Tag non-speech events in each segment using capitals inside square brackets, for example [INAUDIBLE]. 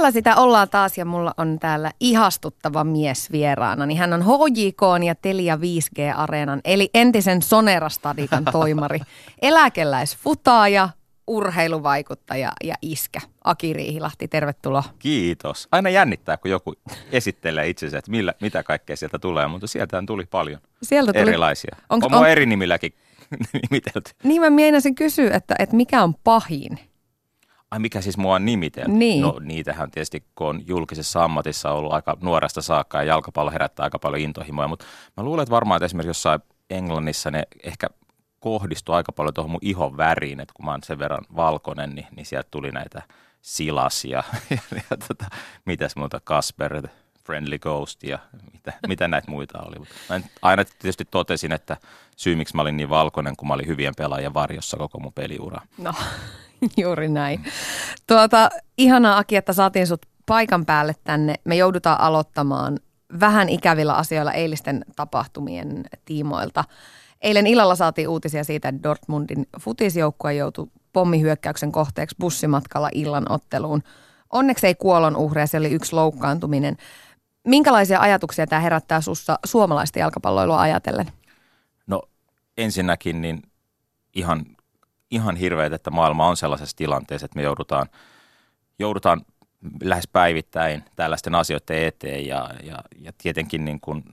Täällä sitä ollaan taas ja mulla on täällä ihastuttava mies vieraana. Niin hän on HJK ja Telia 5G-areenan eli entisen Sonera-stadikan [LAUGHS] toimari, eläkeläisfutaaja, urheiluvaikuttaja ja iskä. Aki Riihilahti, tervetuloa. Kiitos. Aina jännittää, kun joku esittelee itsensä, että millä, mitä kaikkea sieltä tulee, mutta sieltähän tuli paljon Sieltä tuli... erilaisia. Onks- on, on on- eri nimilläkin [LAUGHS] nimitelty. Niin mä meinasin kysyä, että, että mikä on pahin? Ai mikä siis mua on nimitelty? Niin. No niitähän tietysti, kun on julkisessa ammatissa ollut aika nuoresta saakka ja jalkapallo herättää aika paljon intohimoja, mutta mä luulen, että varmaan että esimerkiksi jossain Englannissa ne ehkä kohdistui aika paljon tuohon mun ihon väriin, että kun mä oon sen verran valkoinen, niin, niin sieltä tuli näitä silasia [LAUGHS] ja, ja tota, mitäs muuta, Casper, Friendly Ghost ja mitä, mitä näitä muita oli. Mut Mä aina tietysti totesin, että syy miksi mä olin niin valkoinen, kun mä olin hyvien pelaajien varjossa koko mun peliura. No, [LAUGHS] juuri näin. Tuota, ihanaa Aki, että saatiin sut paikan päälle tänne. Me joudutaan aloittamaan vähän ikävillä asioilla eilisten tapahtumien tiimoilta. Eilen illalla saatiin uutisia siitä, että Dortmundin futisjoukkue joutui pommihyökkäyksen kohteeksi bussimatkalla illan otteluun. Onneksi ei kuolon uhreja, se oli yksi loukkaantuminen. Minkälaisia ajatuksia tämä herättää sussa suomalaista jalkapalloilua ajatellen? No ensinnäkin niin ihan, ihan hirveet, että maailma on sellaisessa tilanteessa, että me joudutaan, joudutaan lähes päivittäin tällaisten asioiden eteen ja, ja, ja tietenkin niin kuin,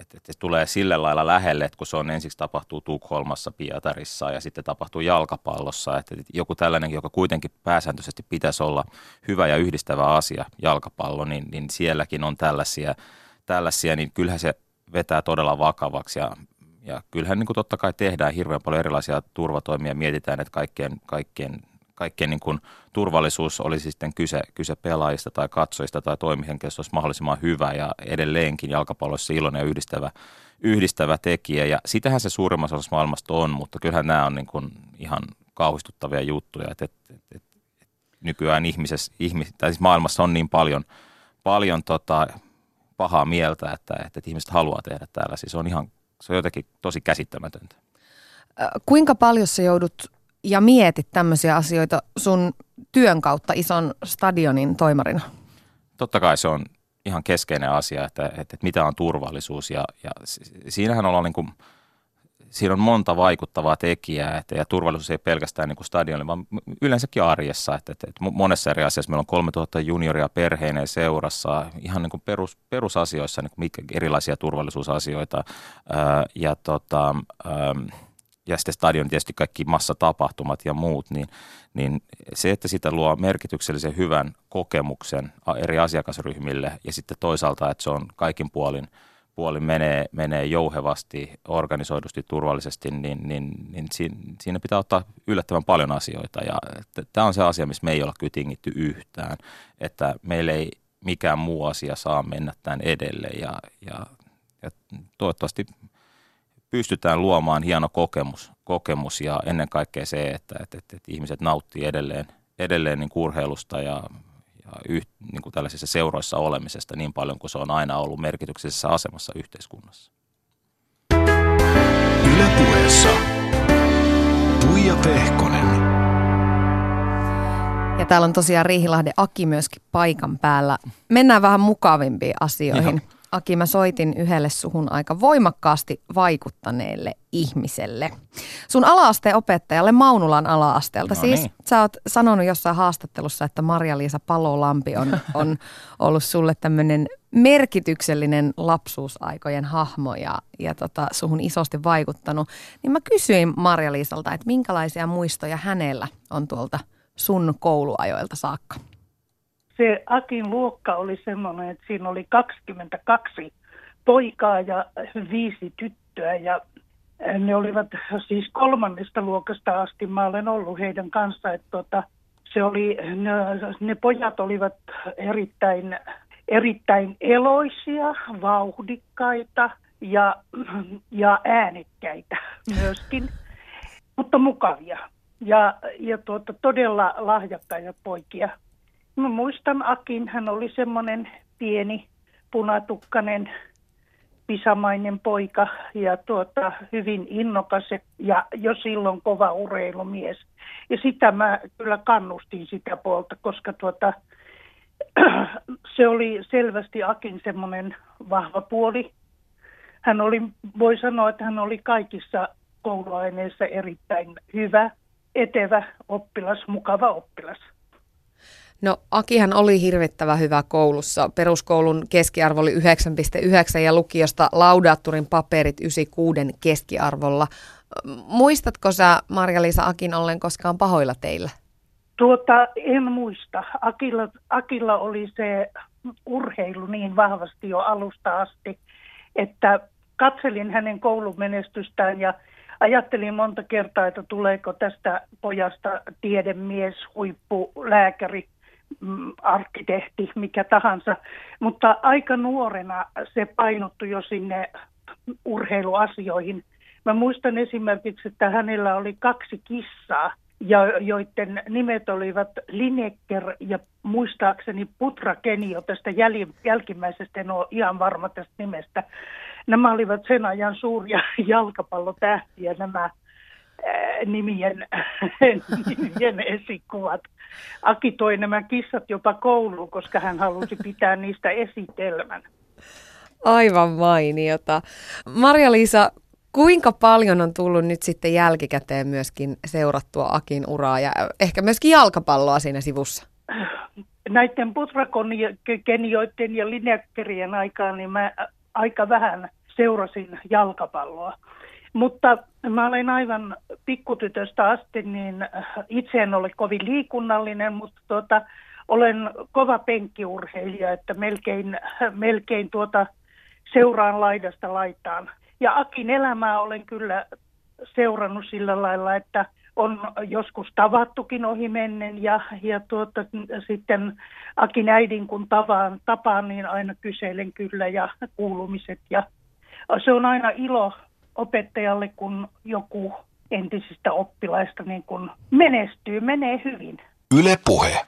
että, että se tulee sillä lailla lähelle, että kun se on ensiksi tapahtuu Tukholmassa, Pietarissa ja sitten tapahtuu jalkapallossa, että joku tällainen, joka kuitenkin pääsääntöisesti pitäisi olla hyvä ja yhdistävä asia, jalkapallo, niin, niin sielläkin on tällaisia, tällaisia, niin kyllähän se vetää todella vakavaksi ja ja kyllähän niin kuin totta kai tehdään hirveän paljon erilaisia turvatoimia. Mietitään, että kaikkien, kaikkien, kaikkien niin kuin turvallisuus olisi sitten kyse, kyse pelaajista tai katsojista tai toimihenkilöistä olisi mahdollisimman hyvä ja edelleenkin jalkapalloissa iloinen ja yhdistävä, yhdistävä tekijä. Ja sitähän se suurimmassa osassa maailmasta on, mutta kyllähän nämä on niin kuin ihan kauhistuttavia juttuja, että, että, että, että nykyään ihmisessä, ihmis, tai siis maailmassa on niin paljon, paljon tota, pahaa mieltä, että, että, että ihmiset haluaa tehdä täällä. Siis on ihan se on jotenkin tosi käsittämätöntä. Kuinka paljon sä joudut ja mietit tämmöisiä asioita sun työn kautta ison stadionin toimarina? Totta kai se on ihan keskeinen asia, että, että, että mitä on turvallisuus ja, ja si- siinähän ollaan niin kuin, siinä on monta vaikuttavaa tekijää, että, ja turvallisuus ei pelkästään niin kuin stadionilla, vaan yleensäkin arjessa. Että, että, että monessa eri asiassa meillä on 3000 junioria perheineen seurassa, ihan niin kuin perus, perusasioissa niin kuin erilaisia turvallisuusasioita. Ää, ja, tota, äm, ja sitten stadion tietysti kaikki massatapahtumat ja muut, niin, niin se, että sitä luo merkityksellisen hyvän kokemuksen eri asiakasryhmille ja sitten toisaalta, että se on kaikin puolin – puoli menee, menee jouhevasti, organisoidusti, turvallisesti, niin, niin, niin siinä, pitää ottaa yllättävän paljon asioita. Ja tämä on se asia, missä me ei olla kyllä tingitty yhtään, että meillä ei mikään muu asia saa mennä tämän edelle ja, ja, ja toivottavasti pystytään luomaan hieno kokemus, kokemus ja ennen kaikkea se, että, että, että, että ihmiset nauttii edelleen, edelleen niin urheilusta ja yh, niin kuin tällaisissa seuroissa olemisesta niin paljon kuin se on aina ollut merkityksellisessä asemassa yhteiskunnassa. Ylepuheessa Tuija Pehkonen. Ja täällä on tosiaan Riihilahden Aki myöskin paikan päällä. Mennään vähän mukavimpiin asioihin. Joo. Aki, mä soitin yhdelle suhun aika voimakkaasti vaikuttaneelle ihmiselle. Sun alaasteen opettajalle Maunulan alaasteelta. No siis niin. sä oot sanonut jossain haastattelussa, että Marja-Liisa Palolampi on, [LAUGHS] on ollut sulle tämmöinen merkityksellinen lapsuusaikojen hahmo ja, ja tota, suhun isosti vaikuttanut. Niin mä kysyin Marja-Liisalta, että minkälaisia muistoja hänellä on tuolta sun kouluajoilta saakka? Se Akin luokka oli semmoinen, että siinä oli 22 poikaa ja viisi tyttöä ja ne olivat siis kolmannesta luokasta asti, mä olen ollut heidän kanssa, että tota, se oli, ne, ne pojat olivat erittäin, erittäin eloisia, vauhdikkaita ja, ja äänekkäitä myöskin, mutta mukavia. ja, ja tuota, todella lahjakkaita poikia. Mä muistan Akin, hän oli semmoinen pieni punatukkainen pisamainen poika ja tuota, hyvin innokas ja jo silloin kova urheilumies. Ja sitä mä kyllä kannustin sitä puolta, koska tuota, [CLEARS THROAT] se oli selvästi Akin semmoinen vahva puoli. Hän oli, voi sanoa, että hän oli kaikissa kouluaineissa erittäin hyvä, etevä oppilas, mukava oppilas. No Akihan oli hirvittävä hyvä koulussa. Peruskoulun keskiarvo oli 9,9 ja lukiosta laudaatturin paperit 96 keskiarvolla. Muistatko sä Marja-Liisa Akin ollen koskaan pahoilla teillä? Tuota, en muista. Akilla, Akilla oli se urheilu niin vahvasti jo alusta asti, että katselin hänen koulumenestystään ja ajattelin monta kertaa, että tuleeko tästä pojasta tiedemies, huippulääkäri, mm, arkkitehti, mikä tahansa. Mutta aika nuorena se painottui jo sinne urheiluasioihin. Mä muistan esimerkiksi, että hänellä oli kaksi kissaa, ja joiden nimet olivat Lineker ja muistaakseni Putra Kenio tästä jäl- jälkimmäisestä, en ole ihan varma tästä nimestä. Nämä olivat sen ajan suuria [LAUGHS] jalkapallotähtiä, nämä nimien, [LAUGHS] nimien esikuvat. Aki toi nämä kissat jopa kouluun, koska hän halusi pitää niistä esitelmän. Aivan mainiota. Maria-Liisa, kuinka paljon on tullut nyt sitten jälkikäteen myöskin seurattua Akin uraa ja ehkä myöskin jalkapalloa siinä sivussa? Näiden putrakenioiden ja linjakkerien aikaan niin mä aika vähän seurasin jalkapalloa. Mutta mä olen aivan pikkutytöstä asti, niin itse en ole kovin liikunnallinen, mutta tuota, olen kova penkkiurheilija, että melkein, melkein tuota seuraan laidasta laitaan. Ja Akin elämää olen kyllä seurannut sillä lailla, että on joskus tavattukin ohi mennen ja, ja tuota, sitten Akin äidin kun tavaan, tapaan, niin aina kyselen kyllä ja kuulumiset ja se on aina ilo opettajalle, kun joku entisistä oppilaista niin kun menestyy, menee hyvin. Yle Puhe.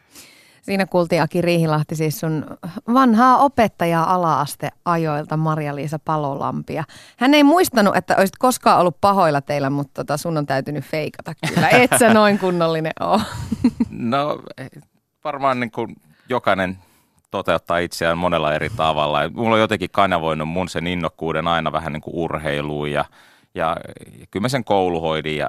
Siinä kuultiin Aki Riihilahti siis sun vanhaa opettajaa ala-aste ajoilta Maria-Liisa Palolampia. Hän ei muistanut, että olisit koskaan ollut pahoilla teillä, mutta tota sun on täytynyt feikata kyllä. Et sä noin kunnollinen ole. No varmaan niin kuin jokainen toteuttaa itseään monella eri tavalla. Mulla on jotenkin kanavoinut mun sen innokkuuden aina vähän niin kuin urheiluun ja, ja, kyllä mä sen kouluhoidin ja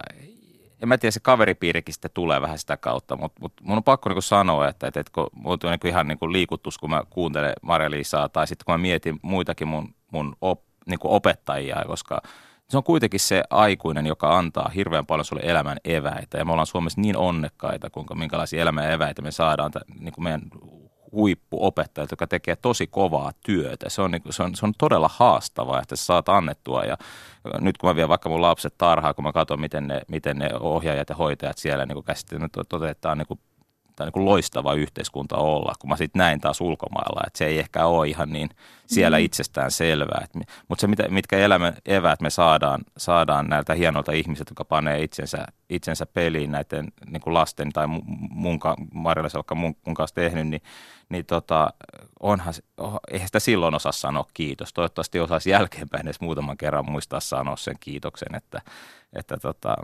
en mä tiedä, se kaveripiirikin sitten tulee vähän sitä kautta, mutta, mutta mun on pakko niin sanoa, että, että, että kun mulla on niin ihan niin kuin liikuttus, kun mä kuuntelen Maria-Liisaa tai sitten kun mä mietin muitakin mun, mun op, niin kuin opettajia, koska se on kuitenkin se aikuinen, joka antaa hirveän paljon sulle elämän eväitä. Ja me ollaan Suomessa niin onnekkaita, kuinka minkälaisia elämän eväitä me saadaan niin kuin meidän huippuopettajat, joka tekee tosi kovaa työtä. Se on, niin se on, se on todella haastavaa, että sä saat annettua. Ja nyt kun mä vien vaikka mun lapset tarhaa, kun mä katson, miten ne, miten ne ohjaajat ja hoitajat siellä niin käsittelevät, toteuttaa niin tai niin kuin loistava yhteiskunta olla, kun mä sitten näin taas ulkomailla, että se ei ehkä ole ihan niin siellä mm. itsestään selvää. Mutta se, mitä, mitkä elämän eväät me saadaan, saadaan näiltä hienolta ihmisiltä, jotka panee itsensä, itsensä peliin näiden niin kuin lasten tai mun, Marjalla joka mun, mun kanssa tehnyt, niin, niin tota, onhan, eihän sitä silloin osaa sanoa kiitos. Toivottavasti osaisi jälkeenpäin edes muutaman kerran muistaa sanoa sen kiitoksen, että, että tota,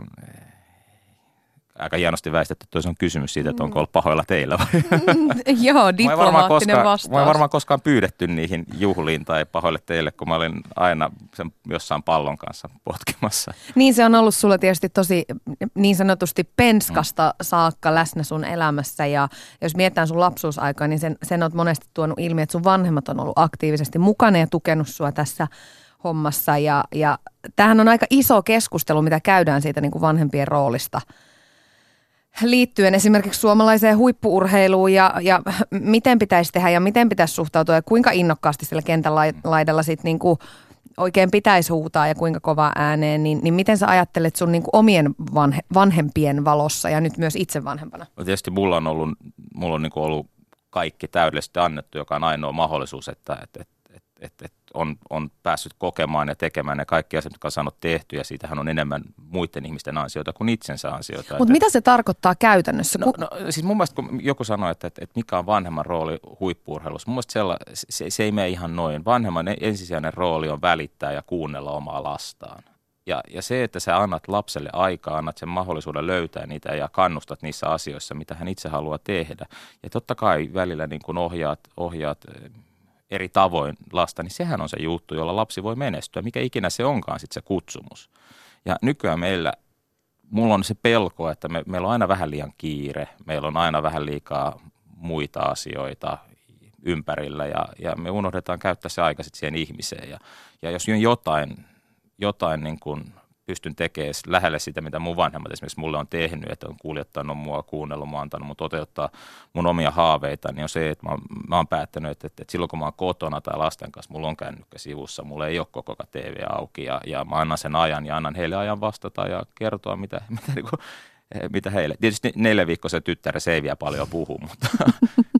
aika hienosti väistetty, että on kysymys siitä, että onko ollut pahoilla teillä vai? [LAUGHS] Joo, diplomaattinen koskaan, vastaus. Mä en varmaan koskaan pyydetty niihin juhliin tai pahoille teille, kun mä olin aina sen jossain pallon kanssa potkimassa. Niin se on ollut sulla tietysti tosi niin sanotusti penskasta mm. saakka läsnä sun elämässä ja jos mietitään sun lapsuusaikaa, niin sen, sen oot monesti tuonut ilmi, että sun vanhemmat on ollut aktiivisesti mukana ja tukenut sua tässä hommassa ja, ja tämähän on aika iso keskustelu, mitä käydään siitä niin kuin vanhempien roolista – liittyen esimerkiksi suomalaiseen huippuurheiluun ja, ja miten pitäisi tehdä ja miten pitäisi suhtautua ja kuinka innokkaasti sillä kentän laidalla sitten niin kuin oikein pitäisi huutaa ja kuinka kova ääneen, niin, niin miten sä ajattelet sun niin omien vanhe, vanhempien valossa ja nyt myös itse vanhempana? No tietysti mulla on ollut, mulla on niin ollut kaikki täydellisesti annettu, joka on ainoa mahdollisuus, että, että, että, että et, et on, on päässyt kokemaan ja tekemään ne kaikki asiat, jotka on saanut tehty ja siitähän on enemmän muiden ihmisten ansioita kuin itsensä ansioita. Mutta mitä se tarkoittaa käytännössä? No, no, siis mun mielestä kun joku sanoi, että, että, että mikä on vanhemman rooli huippuurheilussa, mun mielestä sella, se, se ei mene ihan noin. Vanhemman ensisijainen rooli on välittää ja kuunnella omaa lastaan. Ja, ja se, että sä annat lapselle aikaa, annat sen mahdollisuuden löytää niitä ja kannustat niissä asioissa, mitä hän itse haluaa tehdä. Ja totta kai välillä niin kun ohjaat, ohjaat eri tavoin lasta, niin sehän on se juttu, jolla lapsi voi menestyä, mikä ikinä se onkaan sitten se kutsumus. Ja nykyään meillä, mulla on se pelko, että me, meillä on aina vähän liian kiire, meillä on aina vähän liikaa muita asioita ympärillä ja, ja me unohdetaan käyttää se aika siihen ihmiseen. Ja, ja jos jotain jotain niin kuin pystyn tekemään lähelle sitä, mitä mun vanhemmat esimerkiksi mulle on tehnyt, että on kuljettanut mua, kuunnellut, mua antanut mun toteuttaa mun omia haaveita, niin on se, että mä, mä oon päättänyt, että, että, että silloin kun mä oon kotona tai lasten kanssa, mulla on kännykkä sivussa, mulla ei ole koko TV auki ja, ja mä annan sen ajan ja annan heille ajan vastata ja kertoa, mitä, [LAUGHS] mitä, niin kuin, mitä heille. Tietysti neljä se tyttäre se ei vielä paljon puhu, [LAUGHS] mutta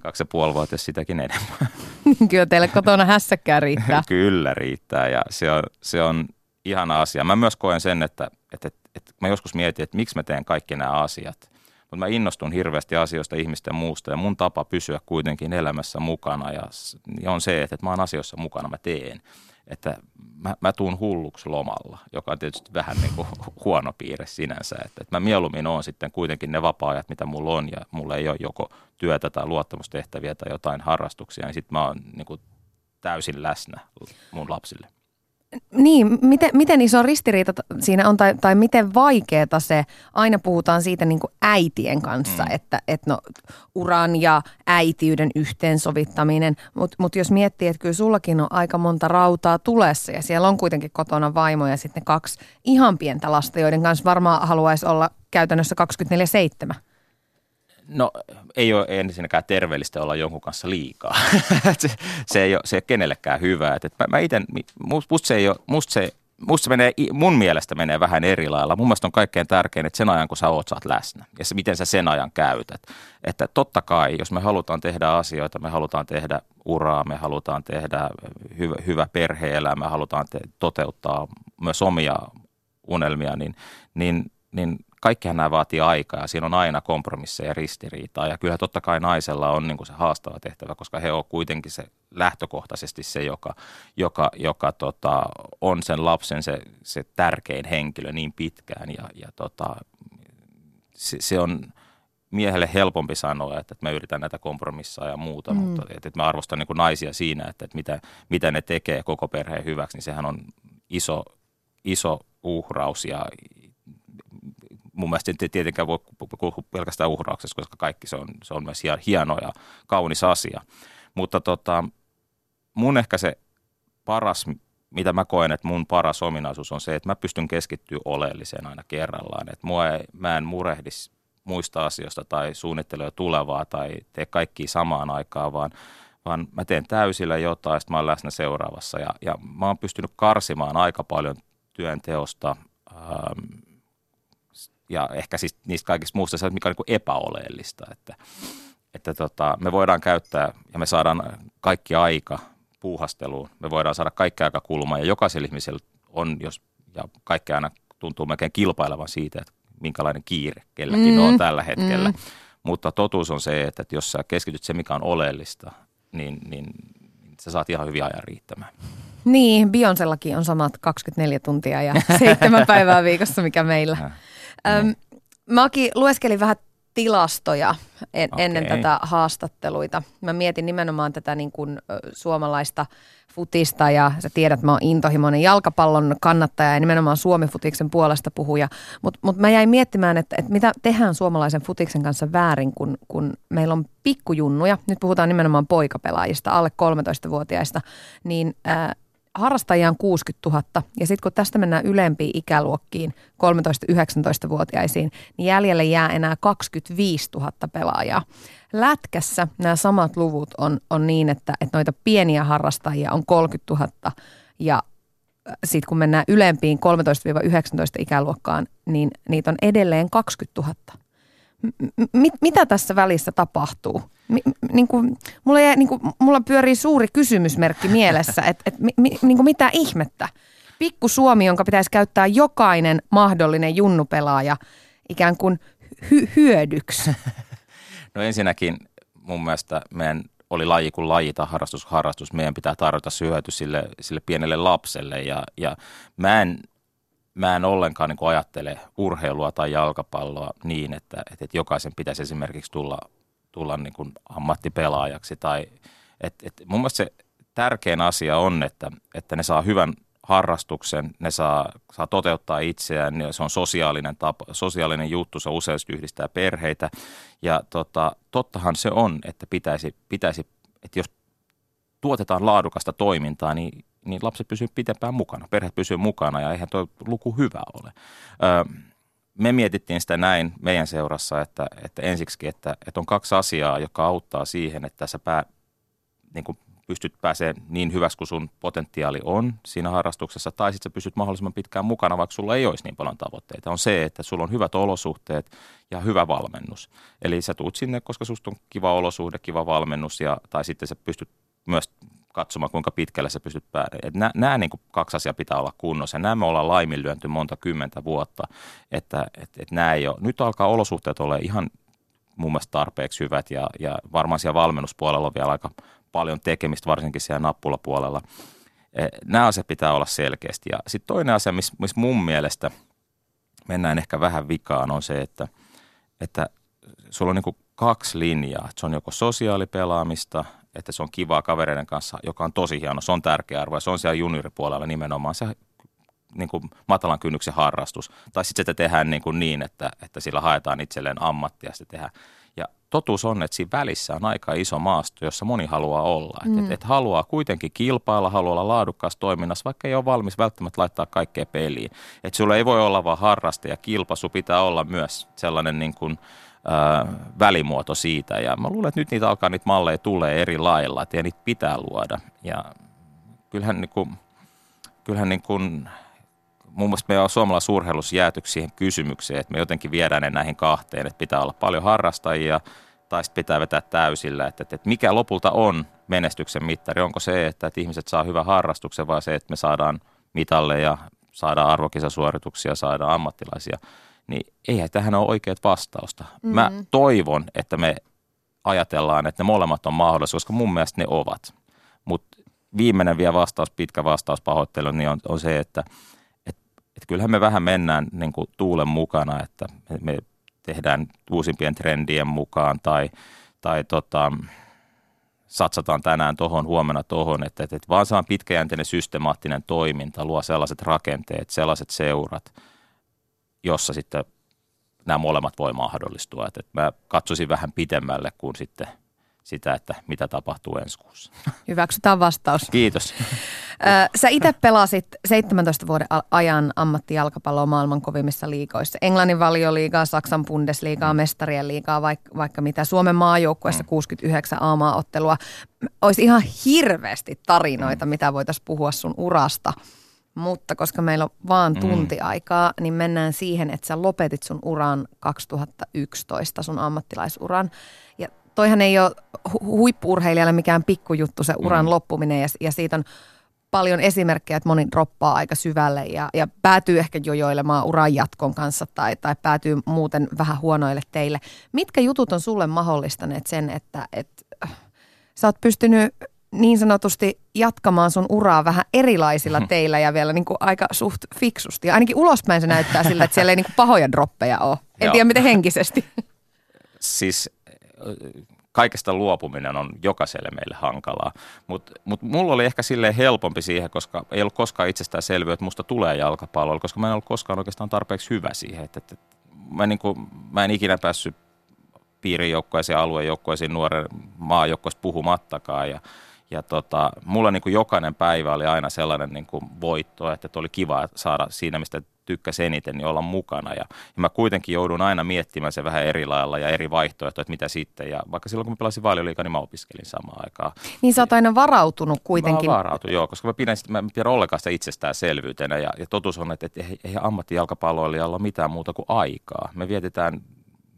kaksi ja puoli vuotta sitäkin enemmän. [LAUGHS] Kyllä teille kotona hässäkkää riittää. Kyllä riittää ja se on, se on ihana asia. Mä myös koen sen, että, että, että, että mä joskus mietin, että miksi mä teen kaikki nämä asiat. Mutta mä innostun hirveästi asioista ihmisten muusta ja mun tapa pysyä kuitenkin elämässä mukana ja, ja on se, että, että mä oon asioissa mukana, mä teen. Että mä, mä tuun hulluksi lomalla, joka on tietysti vähän niin kuin [LAUGHS] huono piirre sinänsä. Että, että mä mieluummin oon sitten kuitenkin ne vapaa-ajat, mitä mulla on ja mulla ei ole joko työtä tai luottamustehtäviä tai jotain harrastuksia, niin sitten mä oon niin kuin täysin läsnä mun lapsille. Niin, miten, miten iso ristiriita siinä on tai, tai miten vaikeeta se, aina puhutaan siitä niin kuin äitien kanssa, mm. että, että no, uran ja äitiyden yhteensovittaminen, mutta mut jos miettii, että kyllä sullakin on aika monta rautaa tulessa ja siellä on kuitenkin kotona vaimo ja sitten kaksi ihan pientä lasta, joiden kanssa varmaan haluaisi olla käytännössä 24-7. No ei ole ensinnäkään terveellistä olla jonkun kanssa liikaa. [LAUGHS] se, se, ei ole, se ei ole kenellekään hyvä. Et, et mä, mä iten, musta se ei ole, musta se, musta se menee, mun mielestä menee vähän eri lailla. Mun mielestä on kaikkein tärkein, että sen ajan kun sä oot, sä oot läsnä ja se, miten sä sen ajan käytät. Että totta kai, jos me halutaan tehdä asioita, me halutaan tehdä uraa, me halutaan tehdä hyvä, hyvä perhe-elämä, me halutaan te, toteuttaa myös omia unelmia, niin, niin, niin kaikkihan nämä vaatii aikaa ja siinä on aina kompromisseja ja ristiriitaa. Ja kyllä totta kai naisella on niin kuin se haastava tehtävä, koska he on kuitenkin se lähtökohtaisesti se, joka, joka, joka tota, on sen lapsen se, se tärkein henkilö niin pitkään. Ja, ja tota, se, se on miehelle helpompi sanoa, että, että me yritän näitä kompromisseja ja muuta, mm. mutta että, että mä arvostan niin kuin naisia siinä, että, että mitä, mitä ne tekee koko perheen hyväksi, niin sehän on iso, iso uhraus ja, mun mielestä ei tietenkään voi puhua pelkästään uhrauksessa, koska kaikki se on, se on myös hieno ja kaunis asia. Mutta tota, mun ehkä se paras, mitä mä koen, että mun paras ominaisuus on se, että mä pystyn keskittyä oleelliseen aina kerrallaan. Että mua ei, mä en murehdi muista asioista tai suunnittele tulevaa tai tee kaikki samaan aikaan, vaan, vaan mä teen täysillä jotain, sitten mä oon läsnä seuraavassa. Ja, ja mä oon pystynyt karsimaan aika paljon työnteosta ähm, ja ehkä siis niistä kaikista muusta se, mikä on niin epäoleellista, että, että tota, me voidaan käyttää ja me saadaan kaikki aika puuhasteluun, me voidaan saada kaikki aika kulma ja jokaisella ihmisellä on, jos, ja kaikki aina tuntuu melkein kilpailevan siitä, että minkälainen kiire kelläkin mm. on tällä hetkellä. Mm. Mutta totuus on se, että, että jos sä keskityt se, mikä on oleellista, niin, niin sä saat ihan hyvin ajan riittämään. Niin, Bionsellakin on samat 24 tuntia ja [LAUGHS] seitsemän päivää viikossa, mikä meillä. Öm, Mäkin lueskelin vähän tilastoja en, okay. ennen tätä haastatteluita. Mä mietin nimenomaan tätä niin kuin, suomalaista futista ja sä tiedät, mä oon intohimoinen jalkapallon kannattaja ja nimenomaan Suomi-futiksen puolesta puhuja. Mutta mut mä jäin miettimään, että, että mitä tehdään suomalaisen futiksen kanssa väärin, kun, kun meillä on pikkujunnuja. Nyt puhutaan nimenomaan poikapelaajista, alle 13-vuotiaista. Niin ää, harrastajia on 60 000 ja sitten kun tästä mennään ylempiin ikäluokkiin, 13-19-vuotiaisiin, niin jäljelle jää enää 25 000 pelaajaa. Lätkässä nämä samat luvut on, on niin, että, että noita pieniä harrastajia on 30 000 ja äh, sitten kun mennään ylempiin 13-19 ikäluokkaan, niin niitä on edelleen 20 000. mit, mitä tässä välissä tapahtuu? Mi, niin kuin, mulla, jää, niin kuin, mulla pyörii suuri kysymysmerkki mielessä, että et, mi, niin mitä ihmettä? Pikku Suomi, jonka pitäisi käyttää jokainen mahdollinen junnupelaaja ikään kuin hy, hyödyksi. [LAUGHS] No ensinnäkin mun mielestä meidän oli laji kuin laji tai harrastus harrastus. Meidän pitää tarjota syöty sille, sille pienelle lapselle ja, ja mä en mä en ollenkaan niin ajattele urheilua tai jalkapalloa niin, että, että jokaisen pitäisi esimerkiksi tulla, tulla niin kuin ammattipelaajaksi. Tai, et, et mun mielestä se tärkein asia on, että, että ne saa hyvän harrastuksen, ne saa, saa toteuttaa itseään, se on sosiaalinen, tapa, sosiaalinen juttu, se useasti yhdistää perheitä. Ja tota, tottahan se on, että pitäisi, pitäisi, että jos tuotetaan laadukasta toimintaa, niin niin lapset pysyvät pitempään mukana, perhe pysyy mukana ja eihän tuo luku hyvä ole. Öö, me mietittiin sitä näin meidän seurassa, että, että ensiksi, että, että on kaksi asiaa, joka auttaa siihen, että sä pää, niin kuin pystyt pääsemään niin hyväksi kuin sun potentiaali on siinä harrastuksessa, tai sitten sä pystyt mahdollisimman pitkään mukana, vaikka sulla ei olisi niin paljon tavoitteita, on se, että sulla on hyvät olosuhteet ja hyvä valmennus. Eli sä tuut sinne, koska susta on kiva olosuhde, kiva valmennus, ja, tai sitten sä pystyt myös katsomaan, kuinka pitkälle sä pystyt pääsemään. Nämä niin kuin kaksi asiaa pitää olla kunnossa. Ja nämä me ollaan laiminlyönty monta kymmentä vuotta, että et, et nämä ei ole. Nyt alkaa olosuhteet olla ihan mun mielestä tarpeeksi hyvät ja, ja varmaan siellä valmennuspuolella on vielä aika paljon tekemistä, varsinkin siellä nappulapuolella. E, nämä asiat pitää olla selkeästi. Ja sitten toinen asia, missä miss mun mielestä mennään ehkä vähän vikaan, on se, että, että sulla on niin kaksi linjaa. Se on joko sosiaalipelaamista – että se on kivaa kavereiden kanssa, joka on tosi hieno, se on tärkeä arvo ja se on siellä junioripuolella nimenomaan se niin kuin matalan kynnyksen harrastus. Tai sitten sitä tehdään niin, kuin niin että, että sillä haetaan itselleen ammattia sitä tehdään. Ja totuus on, että siinä välissä on aika iso maasto, jossa moni haluaa olla. Mm. Että et, haluaa kuitenkin kilpailla, haluaa olla laadukkaassa toiminnassa, vaikka ei ole valmis välttämättä laittaa kaikkea peliin. Että sulla ei voi olla vain harraste ja kilpa, sun pitää olla myös sellainen niin kuin – välimuoto siitä. Ja mä luulen, että nyt niitä alkaa niitä malleja tulee eri lailla, että niitä pitää luoda. Ja kyllähän, niin kuin, kyllähän niin kuin, muun muassa meidän suomalaisessa urheilussa jääty siihen kysymykseen, että me jotenkin viedään ne näihin kahteen, että pitää olla paljon harrastajia tai sitten pitää vetää täysillä, että, että, että mikä lopulta on menestyksen mittari. Onko se, että, että ihmiset saa hyvän harrastuksen vai se, että me saadaan mitalle ja saadaan arvokisasuorituksia, saadaan ammattilaisia – niin eihän tähän ole oikeat vastausta. Mm. Mä toivon, että me ajatellaan, että ne molemmat on mahdollisia, koska mun mielestä ne ovat. Mutta viimeinen vielä vastaus, pitkä vastaus pahoittelu, niin on, on se, että et, et kyllähän me vähän mennään niin kuin tuulen mukana, että me tehdään uusimpien trendien mukaan tai, tai tota, satsataan tänään tuohon, huomenna tuohon, että, että, että vaan saan pitkäjänteinen systemaattinen toiminta, luo sellaiset rakenteet, sellaiset seurat – jossa sitten nämä molemmat voi mahdollistua. Että, että mä katsoisin vähän pitemmälle kuin sitten sitä, että mitä tapahtuu ensi kuussa. Hyväksytään vastaus. Kiitos. Sä itse pelasit 17 vuoden ajan ammattijalkapalloa maailman kovimmissa liikoissa. Englannin valioliigaa, Saksan Bundesliigaa, mm. mestarien liigaa, vaikka, vaikka mitä. Suomen maajoukkueessa mm. 69 A-maaottelua. Olisi ihan hirveästi tarinoita, mm. mitä voitaisiin puhua sun urasta – mutta koska meillä on vaan mm. tunti aikaa, niin mennään siihen, että sä lopetit sun uran 2011, sun ammattilaisuran. Ja toihan ei ole hu- huippurheilijalle mikään pikkujuttu se uran mm. loppuminen ja, ja siitä on paljon esimerkkejä, että moni droppaa aika syvälle ja, ja päätyy ehkä jojoilemaan uran jatkon kanssa tai, tai päätyy muuten vähän huonoille teille. Mitkä jutut on sulle mahdollistaneet sen, että, että äh, sä oot pystynyt niin sanotusti jatkamaan sun uraa vähän erilaisilla hmm. teillä ja vielä niin kuin aika suht fiksusti. Ja ainakin ulospäin se näyttää sillä, että siellä ei niin kuin pahoja droppeja ole. En Joo. tiedä miten henkisesti. Siis kaikesta luopuminen on jokaiselle meille hankalaa, mutta mut mulla oli ehkä silleen helpompi siihen, koska ei ollut koskaan itsestään selviä, että musta tulee jalkapallo, koska mä en ollut koskaan oikeastaan tarpeeksi hyvä siihen. Että, että, mä, niin kuin, mä en ikinä päässyt piirijoukkoisiin, aluejoukkoisiin, nuoren maajoukkoista puhumattakaan ja ja tota, mulla niin kuin jokainen päivä oli aina sellainen niin kuin voitto, että oli kiva saada siinä, mistä tykkäsi eniten, niin olla mukana. Ja, ja mä kuitenkin joudun aina miettimään se vähän eri lailla ja eri vaihtoehtoja, että mitä sitten. Ja vaikka silloin, kun mä pelasin valioliikaa, niin mä opiskelin samaan aikaan. Niin sä oot aina varautunut kuitenkin. Mä varautunut, joo, koska mä pidän sitä, mä pidän ollenkaan sitä itsestäänselvyytenä. Ja, ja totuus on, että, että eihän ammattijalkapalloilijalla ole mitään muuta kuin aikaa. Me vietetään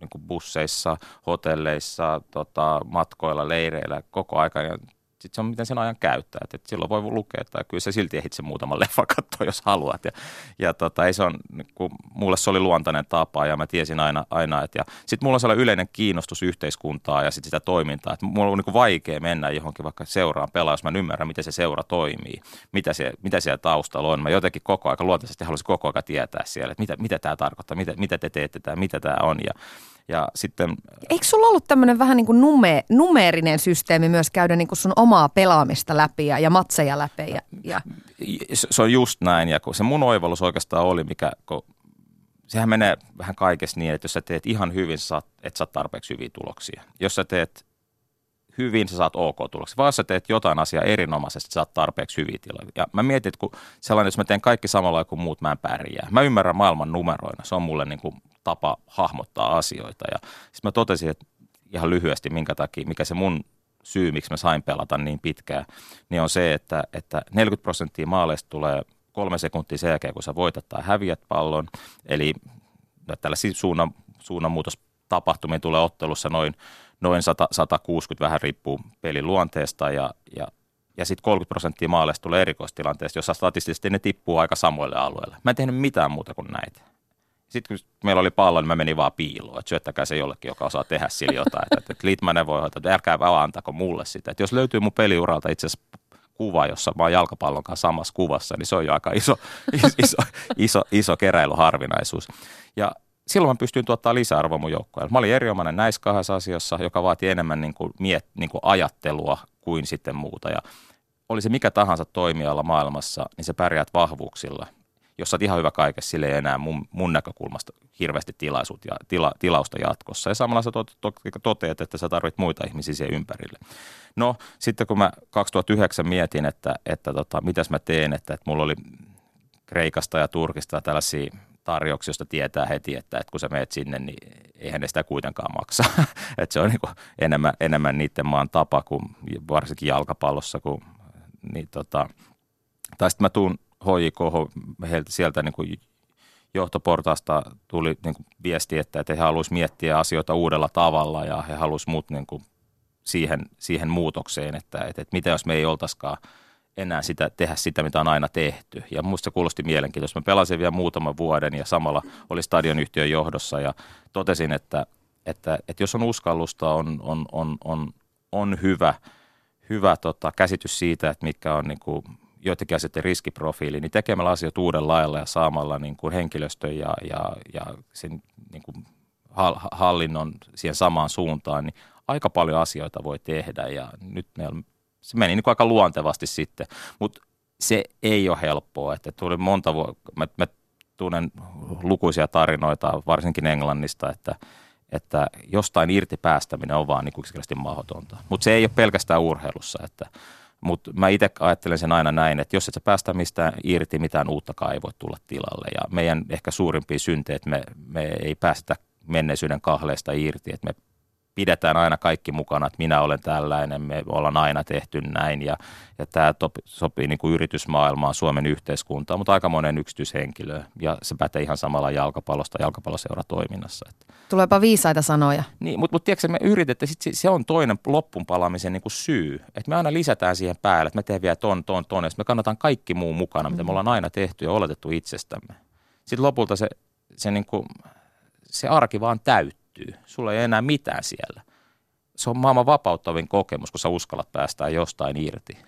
niin kuin busseissa, hotelleissa, tota, matkoilla, leireillä koko. Ja sitten se on miten sen ajan käyttää. Et, et silloin voi lukea, että kyllä se silti ehdit sen muutaman [LAUGHS] leffa katsoa, jos haluat. Ja, ja tota, ei se on, kun mulle se oli luontainen tapa ja mä tiesin aina, aina että sitten mulla on sellainen yleinen kiinnostus yhteiskuntaa ja sit sitä toimintaa, että mulla on niin vaikea mennä johonkin vaikka seuraan pelaa, jos mä ymmärrän, miten se seura toimii, mitä, se, mitä siellä taustalla on. Mä jotenkin koko ajan luontaisesti haluaisin koko ajan tietää siellä, että mitä, mitä tämä tarkoittaa, mitä, mitä te teette tämä, mitä tämä on. Ja, ja sitten, Eikö sulla ollut tämmöinen vähän niin kuin nume, numeerinen systeemi myös käydä niin kuin sun omaa pelaamista läpi ja, ja matseja läpi? Ja, ja... Se on just näin ja kun se mun oivallus oikeastaan oli, mikä, kun sehän menee vähän kaikessa niin, että jos sä teet ihan hyvin, sä saat, et saa tarpeeksi hyviä tuloksia. Jos sä teet hyvin, sä saat ok tuloksia. Vaan jos sä teet jotain asiaa erinomaisesti, sä saat tarpeeksi hyviä tiloja. Ja mä mietin, että kun sellainen, jos mä teen kaikki samalla kuin muut, mä en pärjää. Mä ymmärrän maailman numeroina. Se on mulle niin kuin tapa hahmottaa asioita. Ja sitten mä totesin, että ihan lyhyesti, minkä takia, mikä se mun syy, miksi mä sain pelata niin pitkään, niin on se, että, että 40 prosenttia maaleista tulee kolme sekuntia sen jälkeen, kun sä voitat tai häviät pallon. Eli no, tällaisia suunnan, suunnanmuutos tapahtumia tulee ottelussa noin, noin 100, 160, vähän riippuu pelin luonteesta ja, ja, ja sitten 30 prosenttia maaleista tulee erikoistilanteesta, jossa statistisesti ne tippuu aika samoille alueille. Mä en tehnyt mitään muuta kuin näitä. Sitten kun meillä oli pallo, niin mä menin vaan piiloon, että syöttäkää se jollekin, joka osaa tehdä sillä jotain. Että, että Litmanen voi hoitaa, että älkää vaan antako mulle sitä. Että jos löytyy mun peliuralta itse asiassa kuva, jossa mä oon jalkapallon kanssa samassa kuvassa, niin se on jo aika iso, [LAUGHS] iso, iso, iso keräilyharvinaisuus. Ja silloin mä pystyin tuottaa lisäarvoa mun joukkoille. Mä olin erinomainen näissä kahdessa asiassa, joka vaati enemmän niin kuin miet, niin kuin ajattelua kuin sitten muuta. Ja oli se mikä tahansa toimiala maailmassa, niin se pärjäät vahvuuksilla – jos sä oot ihan hyvä kaikessa, sille ei enää mun, mun näkökulmasta hirveästi tilaisuut ja, tila, tilausta jatkossa. Ja samalla sä tot, tot, toteat, että sä tarvit muita ihmisiä siihen ympärille. No sitten kun mä 2009 mietin, että, että tota, mitäs mä teen, että, että mulla oli Kreikasta ja Turkista tällaisia tarjouksia, joista tietää heti, että, että kun sä meet sinne, niin eihän ne sitä kuitenkaan maksa. [LAUGHS] että se on niin enemmän, enemmän niiden maan tapa kuin varsinkin jalkapallossa. Kuin, niin tota, tai sitten mä tuun HJK, sieltä niin kuin johtoportaasta tuli niin kuin viesti, että, että he haluaisivat miettiä asioita uudella tavalla ja he haluaisivat muut niin kuin siihen, siihen muutokseen, että, että, että mitä jos me ei oltaisikaan enää sitä, tehdä sitä, mitä on aina tehty. Ja minusta se kuulosti mielenkiintoista. Mä pelasin vielä muutaman vuoden ja samalla oli stadionyhtiön johdossa ja totesin, että, että, että jos on uskallusta, on, on, on, on, on hyvä, hyvä tota, käsitys siitä, että mikä on niin kuin joitakin asioiden riskiprofiili, niin tekemällä asiat uuden lailla ja saamalla niin kuin henkilöstön ja, ja, ja sen niin kuin hallinnon siihen samaan suuntaan, niin aika paljon asioita voi tehdä ja nyt meillä, se meni niin kuin aika luontevasti sitten, mutta se ei ole helppoa, että tuli monta vuotta, mä, mä tunnen lukuisia tarinoita, varsinkin Englannista, että, että jostain irti päästäminen on vaan niin yksinkertaisesti mahdotonta. Mutta se ei ole pelkästään urheilussa, että mutta mä itse ajattelen sen aina näin, että jos et sä päästä mistään irti, mitään uuttakaan ei voi tulla tilalle. Ja meidän ehkä suurimpia syntejä, että me, me ei päästä menneisyyden kahleesta irti, että me pidetään aina kaikki mukana, että minä olen tällainen, me ollaan aina tehty näin ja, ja tämä top, sopii niin kuin yritysmaailmaan, Suomen yhteiskuntaan, mutta aika monen yksityishenkilö ja se pätee ihan samalla jalkapallosta jalkapalloseuratoiminnassa. Tuleepa viisaita sanoja. Niin, mutta, mutta tiedätkö, me yritetään, sit se on toinen loppun palaamisen niin kuin syy, että me aina lisätään siihen päälle, että me teemme vielä ton, ton, ton, ja me kannataan kaikki muu mukana, mitä me mm. ollaan aina tehty ja oletettu itsestämme. Sitten lopulta se, se, niin kuin, se arki vaan täyttyy täyttyy. Sulla ei enää mitään siellä. Se on maailman vapauttavin kokemus, kun sä uskallat päästä jostain irti.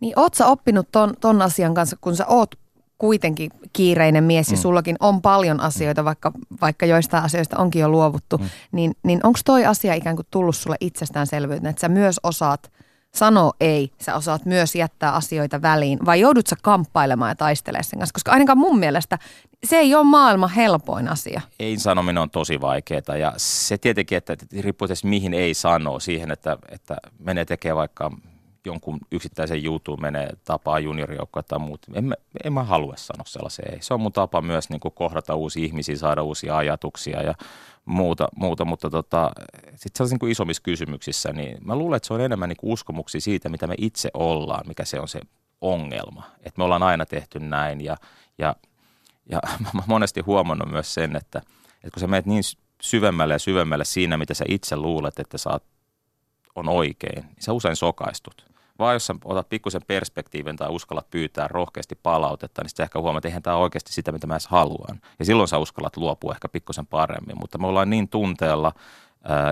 Niin oot sä oppinut ton, ton asian kanssa, kun sä oot kuitenkin kiireinen mies ja mm. sullakin on paljon asioita, vaikka, vaikka joistain asioista onkin jo luovuttu, mm. niin, niin onko toi asia ikään kuin tullut sulle itsestäänselvyyteen, että sä myös osaat sanoa ei, sä osaat myös jättää asioita väliin, vai joudut sä kamppailemaan ja taistelemaan sen kanssa? Koska ainakaan mun mielestä se ei ole maailman helpoin asia. Ei sanominen on tosi vaikeaa ja se tietenkin, että, riippuu tietysti mihin ei sano siihen, että, että menee tekemään vaikka jonkun yksittäisen jutun, menee tapaa juniorijoukkoa tai muut. En mä, en mä halua sanoa sellaisen ei. Se on mun tapa myös niin kohdata uusia ihmisiä, saada uusia ajatuksia ja muuta, muuta mutta tota, sitten sellaisissa niin isommissa kysymyksissä, niin mä luulen, että se on enemmän niin kuin uskomuksia siitä, mitä me itse ollaan, mikä se on se ongelma. Että me ollaan aina tehty näin ja, ja, ja [LAUGHS] mä monesti huomannut myös sen, että, että kun sä menet niin syvemmälle ja syvemmälle siinä, mitä sä itse luulet, että sä oot, on oikein, niin sä usein sokaistut. Vaan jos sä otat pikkusen perspektiivin tai uskallat pyytää rohkeasti palautetta, niin sitten ehkä huomaat, että eihän tämä oikeasti sitä, mitä mä edes haluan. Ja silloin sä uskallat luopua ehkä pikkusen paremmin. Mutta me ollaan niin tunteella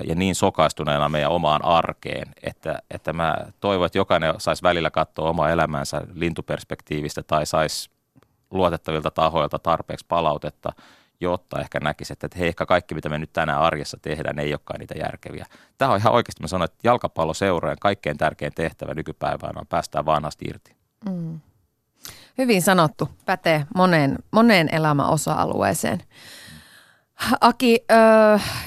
ja niin sokaistuneena meidän omaan arkeen, että, että mä toivon, että jokainen saisi välillä katsoa omaa elämäänsä lintuperspektiivistä tai saisi luotettavilta tahoilta tarpeeksi palautetta, jotta ehkä näkisi, että hei, ehkä kaikki, mitä me nyt tänään arjessa tehdään, ei olekaan niitä järkeviä. Tämä on ihan oikeasti, mä sanon, että jalkapalloseurojen kaikkein tärkein tehtävä nykypäivänä on päästää vanhasta irti. Mm. Hyvin sanottu, pätee moneen, moneen elämän osa-alueeseen. Aki,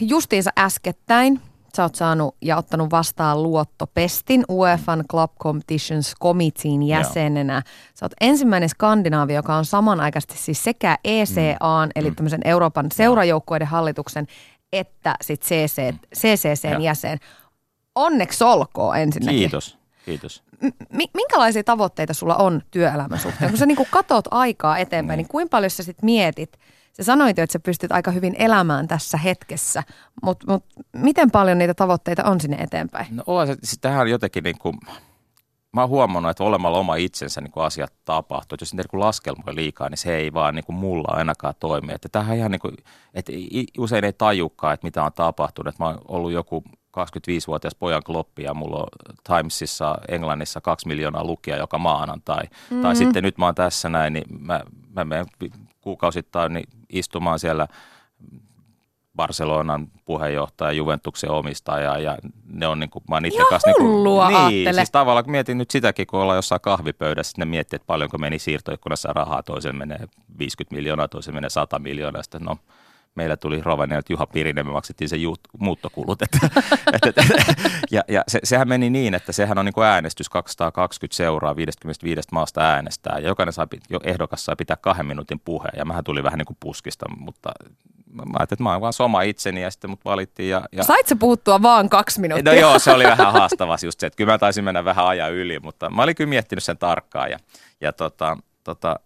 justiinsa äskettäin sä oot saanut ja ottanut vastaan luottopestin UEFan Club Competitions Committeein jäsenenä. Joo. Sä oot ensimmäinen skandinaavi, joka on samanaikaisesti siis sekä ECAan, mm. eli mm. tämmöisen Euroopan seurajoukkueiden hallituksen, että sit CC, CCCn mm. jäsen. Onneksi olkoon ensinnäkin. Kiitos. Kiitos. M- minkälaisia tavoitteita sulla on työelämän suhteen? Kun sä niin katot aikaa eteenpäin, niin, niin kuinka paljon sä sit mietit – Sä sanoit jo, että sä pystyt aika hyvin elämään tässä hetkessä, mutta mut, miten paljon niitä tavoitteita on sinne eteenpäin? No on se, siis tähän jotenkin niin kuin, mä oon huomannut, että olemalla oma itsensä niin kuin asiat tapahtuu. Että jos niitä niin laskelmoja liikaa, niin se ei vaan niin kuin mulla ainakaan toimi. Että tähän ihan niin kuin, että usein ei tajukaan, että mitä on tapahtunut. Että mä oon ollut joku 25-vuotias pojan kloppi ja mulla on Timesissa Englannissa kaksi miljoonaa lukia joka maanantai. Mm-hmm. Tai sitten nyt mä oon tässä näin, niin mä, mä menen kuukausittain niin istumaan siellä Barcelonan puheenjohtaja, Juventuksen omistaja ja ne on niin kuin, mä oon itse kanssa niin, kuin, niin siis tavallaan mietin nyt sitäkin, kun ollaan jossain kahvipöydässä, ne miettii, että paljonko meni siirtoikkunassa rahaa, toisen menee 50 miljoonaa, toisen menee 100 miljoonaa, sitten no meillä tuli Rovanielta Juha Pirinen, me maksettiin se juut, muuttokulut. Että, [LAUGHS] et, et, ja ja se, sehän meni niin, että sehän on niin kuin äänestys 220 seuraa 55 maasta äänestää. Ja jokainen saa, jo ehdokas saa pitää kahden minuutin puheen. Ja mähän tuli vähän niin kuin puskista, mutta mä ajattelin, että mä oon vaan soma itseni ja sitten mut valittiin. Ja, ja... Sait se puhuttua vaan kaksi minuuttia? No joo, se oli vähän haastavaa just se, että kyllä mä taisin mennä vähän ajan yli, mutta mä olin kyllä miettinyt sen tarkkaan. Ja, ja tota, tota,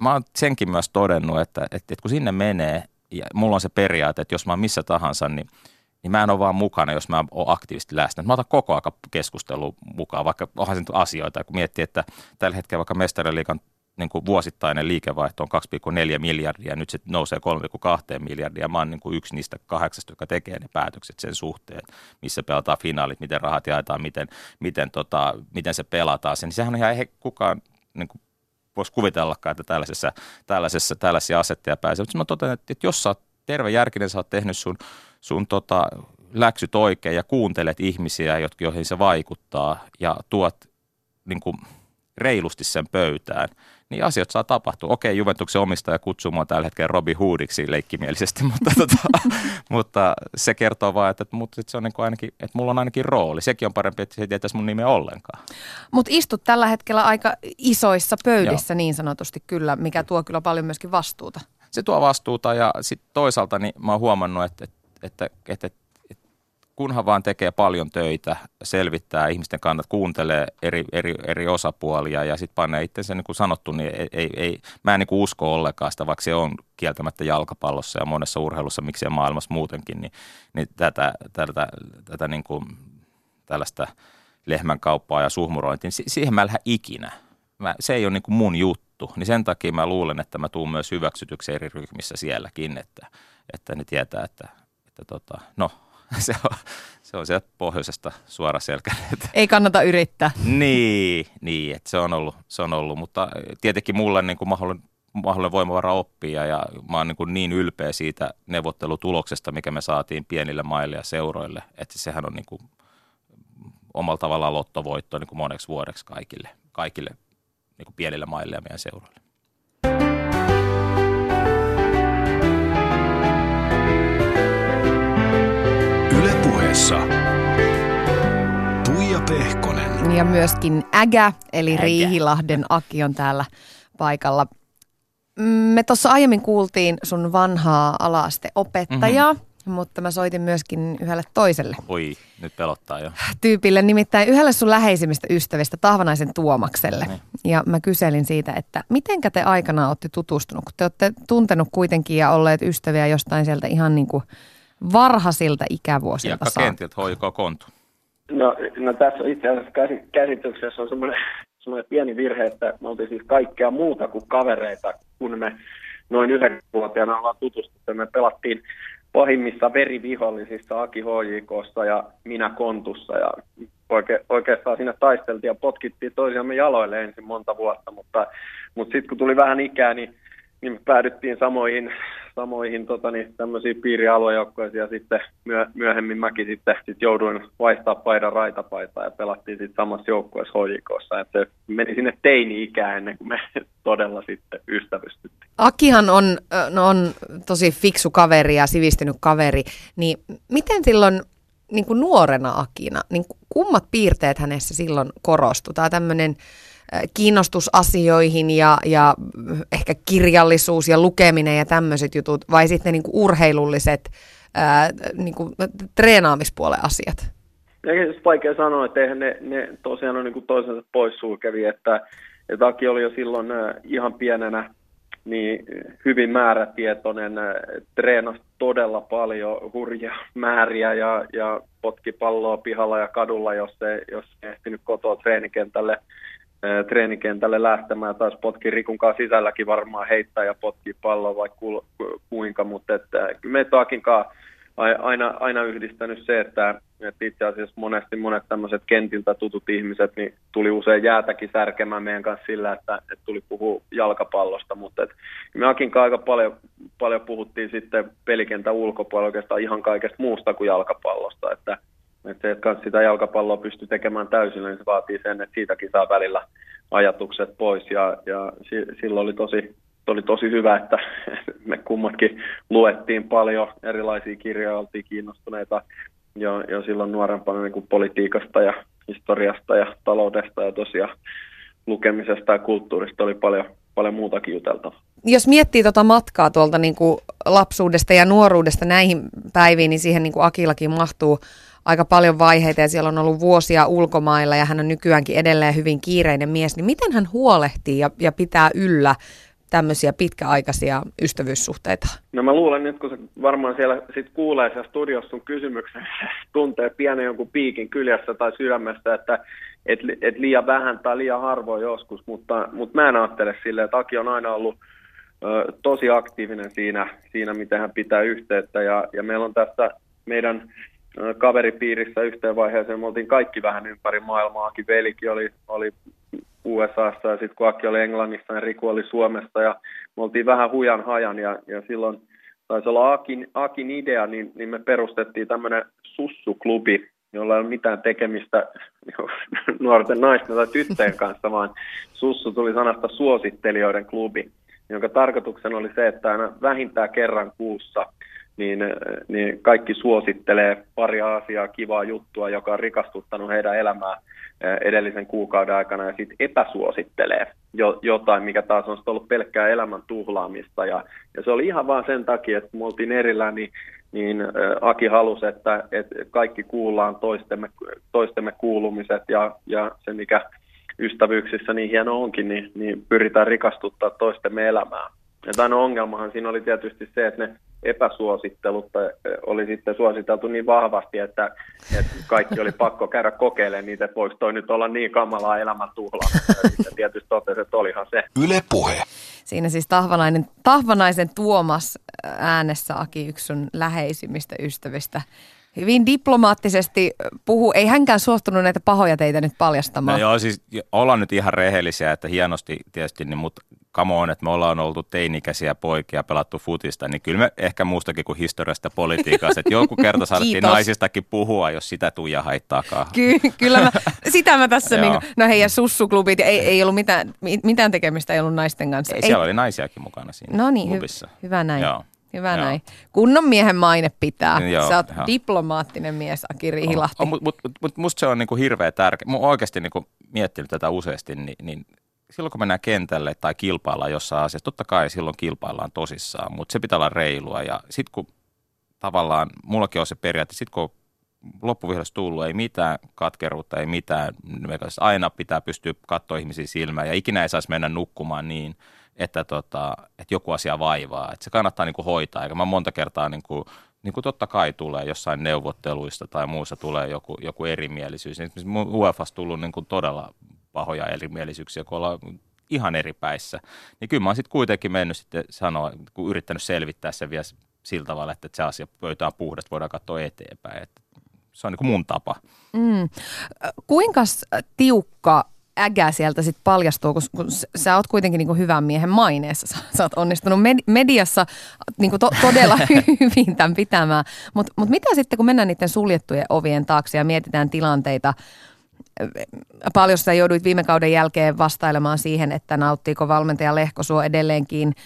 mä oon senkin myös todennut, että, että, että kun sinne menee, ja mulla on se periaate, että jos mä oon missä tahansa, niin, niin mä en ole vaan mukana, jos mä oon aktiivisesti läsnä. Mä otan koko ajan keskustelu mukaan, vaikka onhan se asioita, kun miettii, että tällä hetkellä vaikka mestariliikan niin kuin vuosittainen liikevaihto on 2,4 miljardia, nyt se nousee 3,2 miljardia. Mä oon niin kuin yksi niistä kahdeksasta, joka tekee ne päätökset sen suhteen, missä pelataan finaalit, miten rahat jaetaan, miten, miten, tota, miten se pelataan. Niin sehän on ihan ei kukaan niin kuin voisi kuvitellakaan, että tällaisessa, tällaisessa, tällaisia asetteja pääsee. Mutta mä totean, että, että jos sä oot terve järkinen, sä oot tehnyt sun, sun tota, läksyt oikein ja kuuntelet ihmisiä, joihin se vaikuttaa ja tuot niin kuin, reilusti sen pöytään, niin asiat saa tapahtua. Okei, Juventuksen omistaja kutsuu mua tällä hetkellä Robi Hoodiksi leikkimielisesti, [LAUGHS] mutta, tota, [LAUGHS] mutta se kertoo vaan, että, että, että, se on niin kuin ainakin, että mulla on ainakin rooli. Sekin on parempi, että se ei tietäisi mun nimeä ollenkaan. Mutta istut tällä hetkellä aika isoissa pöydissä Joo. niin sanotusti kyllä, mikä tuo kyllä paljon myöskin vastuuta. Se tuo vastuuta ja sitten toisaalta niin mä oon huomannut, että, että, että, että kunhan vaan tekee paljon töitä, selvittää ihmisten kannat, kuuntelee eri, eri, eri osapuolia ja sitten panee itsensä, niin kuin sanottu, niin ei, ei, ei, mä en niin kuin usko ollenkaan sitä, vaikka se on kieltämättä jalkapallossa ja monessa urheilussa, miksei maailmassa muutenkin, niin, niin tätä, tätä, tätä niin kuin, tällaista lehmänkauppaa ja suhmurointia, niin siihen mä lähden ikinä. Mä, se ei ole niin kuin mun juttu, niin sen takia mä luulen, että mä tuun myös hyväksytyksi eri ryhmissä sielläkin, että, että ne tietää, että, että tota, no [LAUGHS] se on, se on sieltä pohjoisesta suora selkä. Ei kannata yrittää. niin, niin että se on ollut, se on ollut, mutta tietenkin mulle niin kuin mahdollinen, mahdollinen voimavara oppia ja mä oon niin, kuin niin ylpeä siitä neuvottelutuloksesta, mikä me saatiin pienille maille ja seuroille, että sehän on niin kuin omalla tavallaan lottovoitto niin kuin moneksi vuodeksi kaikille, kaikille niin kuin pienille maille ja meidän seuroille. Pehkonen. Ja myöskin Ägä, eli Ägä. Riihilahden Aki on täällä paikalla. Me tuossa aiemmin kuultiin sun vanhaa alaasteopettajaa, mm-hmm. mutta mä soitin myöskin yhdelle toiselle Oi, nyt pelottaa jo. tyypille, nimittäin yhdelle sun läheisimmistä ystävistä, Tahvanaisen Tuomakselle. Niin. Ja mä kyselin siitä, että mitenkä te aikana olette tutustunut, kun te olette tuntenut kuitenkin ja olleet ystäviä jostain sieltä ihan niin kuin varhaisilta ikävuosilta saakka. kentiltä, hoiko kontu. No, no tässä itse asiassa käsi- käsityksessä on semmoinen, semmoinen pieni virhe, että me oltiin siis kaikkea muuta kuin kavereita, kun me noin yhdeksänvuotiaana ollaan tutustuttu. Me pelattiin pahimmissa verivihollisissa Aki HJKssa ja minä Kontussa ja oike, oikeastaan siinä taisteltiin ja potkittiin toisiamme jaloille ensin monta vuotta, mutta, mutta sitten kun tuli vähän ikää, niin, niin me päädyttiin samoihin, samoihin tota, niin, tämmöisiin piirialuejoukkoisiin ja sitten myö, myöhemmin mäkin sitten sit jouduin vaihtaa paidan raitapaitaa ja pelattiin sitten samassa joukkueessa HJKssa. Et se meni sinne teini-ikään ennen kuin me [LAUGHS] todella sitten ystävystyttiin. Akihan on, no on tosi fiksu kaveri ja sivistynyt kaveri, niin miten silloin niin kuin nuorena Akina, niin kummat piirteet hänessä silloin korostui? Tämä tämmöinen kiinnostus asioihin ja, ja ehkä kirjallisuus ja lukeminen ja tämmöiset jutut, vai sitten niin kuin urheilulliset ää, niin kuin treenaamispuolen asiat? Ja just vaikea sanoa, että eihän ne, ne tosiaan on niin kuin toisensa poissulkevia, että, että Aki oli jo silloin ihan pienenä niin hyvin määrätietoinen, treenasi todella paljon hurja määriä ja, ja potki palloa pihalla ja kadulla, jos ei, jos ei ehtinyt kotoa treenikentälle, treenikentälle lähtemään. Taas potki Rikun kanssa sisälläkin varmaan heittää ja potki palloa vaikka ku, ku, kuinka, mutta että, äh, kyllä meitä Akin kanssa ai- aina, aina yhdistänyt se, että, että itse asiassa monesti monet tämmöiset kentiltä tutut ihmiset niin tuli usein jäätäkin särkemään meidän kanssa sillä, että, että tuli puhua jalkapallosta, mutta et, me Akin aika paljon, paljon puhuttiin sitten pelikentän ulkopuolella oikeastaan ihan kaikesta muusta kuin jalkapallosta, että, että kans sitä jalkapalloa pystyy tekemään täysin, niin se vaatii sen, että siitäkin saa välillä ajatukset pois ja, ja si, silloin oli tosi, oli tosi hyvä, että [LAUGHS] me kummatkin luettiin paljon erilaisia kirjoja, oltiin kiinnostuneita jo, jo silloin nuorempana niin kuin politiikasta ja historiasta ja taloudesta ja tosiaan lukemisesta ja kulttuurista oli paljon, paljon muutakin juteltavaa. Jos miettii tuota matkaa tuolta niin kuin lapsuudesta ja nuoruudesta näihin päiviin, niin siihen niin kuin Akillakin mahtuu aika paljon vaiheita ja siellä on ollut vuosia ulkomailla ja hän on nykyäänkin edelleen hyvin kiireinen mies, niin miten hän huolehtii ja, ja pitää yllä tämmöisiä pitkäaikaisia ystävyyssuhteita? No mä luulen nyt, kun se varmaan siellä sit kuulee siellä studiossa sun kysymyksen, [LAUGHS] tuntee pienen jonkun piikin kyljessä tai sydämestä, että et, et liian vähän tai liian harvoin joskus, mutta, mutta mä en ajattele silleen, että Aki on aina ollut ö, tosi aktiivinen siinä, siinä, miten hän pitää yhteyttä ja, ja meillä on tässä meidän kaveripiirissä yhteen vaiheeseen, me oltiin kaikki vähän ympäri maailmaa, Aki velikin oli, oli USAssa ja sitten kun Aki oli Englannissa ja Riku oli Suomessa ja me oltiin vähän hujan hajan ja, ja silloin taisi olla Akin, Akin idea, niin, niin me perustettiin tämmöinen sussuklubi, jolla ei ole mitään tekemistä [LAUGHS] nuorten naisten tai tyttöjen kanssa, vaan sussu tuli sanasta suosittelijoiden klubi, jonka tarkoituksena oli se, että aina vähintään kerran kuussa niin, niin kaikki suosittelee pari asiaa, kivaa juttua, joka on rikastuttanut heidän elämää edellisen kuukauden aikana ja sitten epäsuosittelee jo, jotain, mikä taas on ollut pelkkää elämän tuhlaamista. Ja, ja se oli ihan vaan sen takia, että me oltiin erillään, niin, niin Aki halusi, että, että kaikki kuullaan toistemme, toistemme kuulumiset ja, ja se, mikä ystävyyksissä niin hieno onkin, niin, niin pyritään rikastuttaa toistemme elämää. Ja ainoa ongelmahan siinä oli tietysti se, että ne epäsuosittelut oli sitten suositeltu niin vahvasti, että, että kaikki oli pakko käydä kokeilemaan niitä, että voiko toi nyt olla niin kamalaa elämäntuhlaa. Ja sitten tietysti totesi, että olihan se. Yle Puhe. Siinä siis Tahvanainen, Tahvanaisen Tuomas äänessä Aki yksi sun läheisimmistä ystävistä. Hyvin diplomaattisesti puhuu. Ei hänkään suostunut näitä pahoja teitä nyt paljastamaan. No joo, siis ollaan nyt ihan rehellisiä, että hienosti tietysti, niin, mutta come on, että me ollaan oltu teinikäisiä poikia, pelattu futista, niin kyllä me ehkä muustakin kuin historiasta politiikasta, että joku kerta [LAUGHS] saatiin naisistakin puhua, jos sitä Tuija haittaakaan. Ky- kyllä mä, sitä mä tässä, niin, no hei ja sussuklubit, ei, ei ollut mitään, mi- mitään tekemistä ei ollut naisten kanssa. Ei, siellä oli naisiakin mukana siinä No niin, hy- hyvä näin. Joo. Hyvä Joo. näin. Kunnon miehen maine pitää. Joo, Sä oot joo. diplomaattinen mies, Aki Riihilahti. On, mut, mut, mut musta se on niinku hirveä tärkeä. Mä oon oikeasti niinku miettinyt tätä useasti, niin, niin silloin kun mennään kentälle tai kilpaillaan jossain asiassa, totta kai silloin kilpaillaan tosissaan, mutta se pitää olla reilua. Ja sitten kun tavallaan, mullakin on se periaate, sit kun loppuvihdossa tullut, ei mitään katkeruutta, ei mitään, aina pitää pystyä katsoa ihmisiä silmään ja ikinä ei saisi mennä nukkumaan niin, että, tota, että joku asia vaivaa. Että se kannattaa niin kuin hoitaa, eikä mä monta kertaa niin kuin, niin kuin totta kai tulee jossain neuvotteluista tai muussa tulee joku, joku erimielisyys. Esimerkiksi UEFassa tullut niin kuin todella pahoja erimielisyyksiä, kun ollaan ihan eri päissä. Niin kyllä mä oon sitten kuitenkin mennyt sitten sanoa, kun yrittänyt selvittää sen vielä sillä tavalla, että se asia pöytä on puhdasta, voidaan katsoa eteenpäin. Että se on niin kuin mun tapa. Mm. Kuinka tiukka ägä sieltä sitten paljastuu, kun, kun sä oot kuitenkin niin kuin hyvän miehen maineessa. Sä, sä oot onnistunut med- mediassa niin kuin to, todella [LAUGHS] hyvin tämän pitämään. Mutta mut mitä sitten, kun mennään niiden suljettujen ovien taakse ja mietitään tilanteita, paljon sä jouduit viime kauden jälkeen vastailemaan siihen, että nauttiiko valmentaja Lehko sua edelleenkin –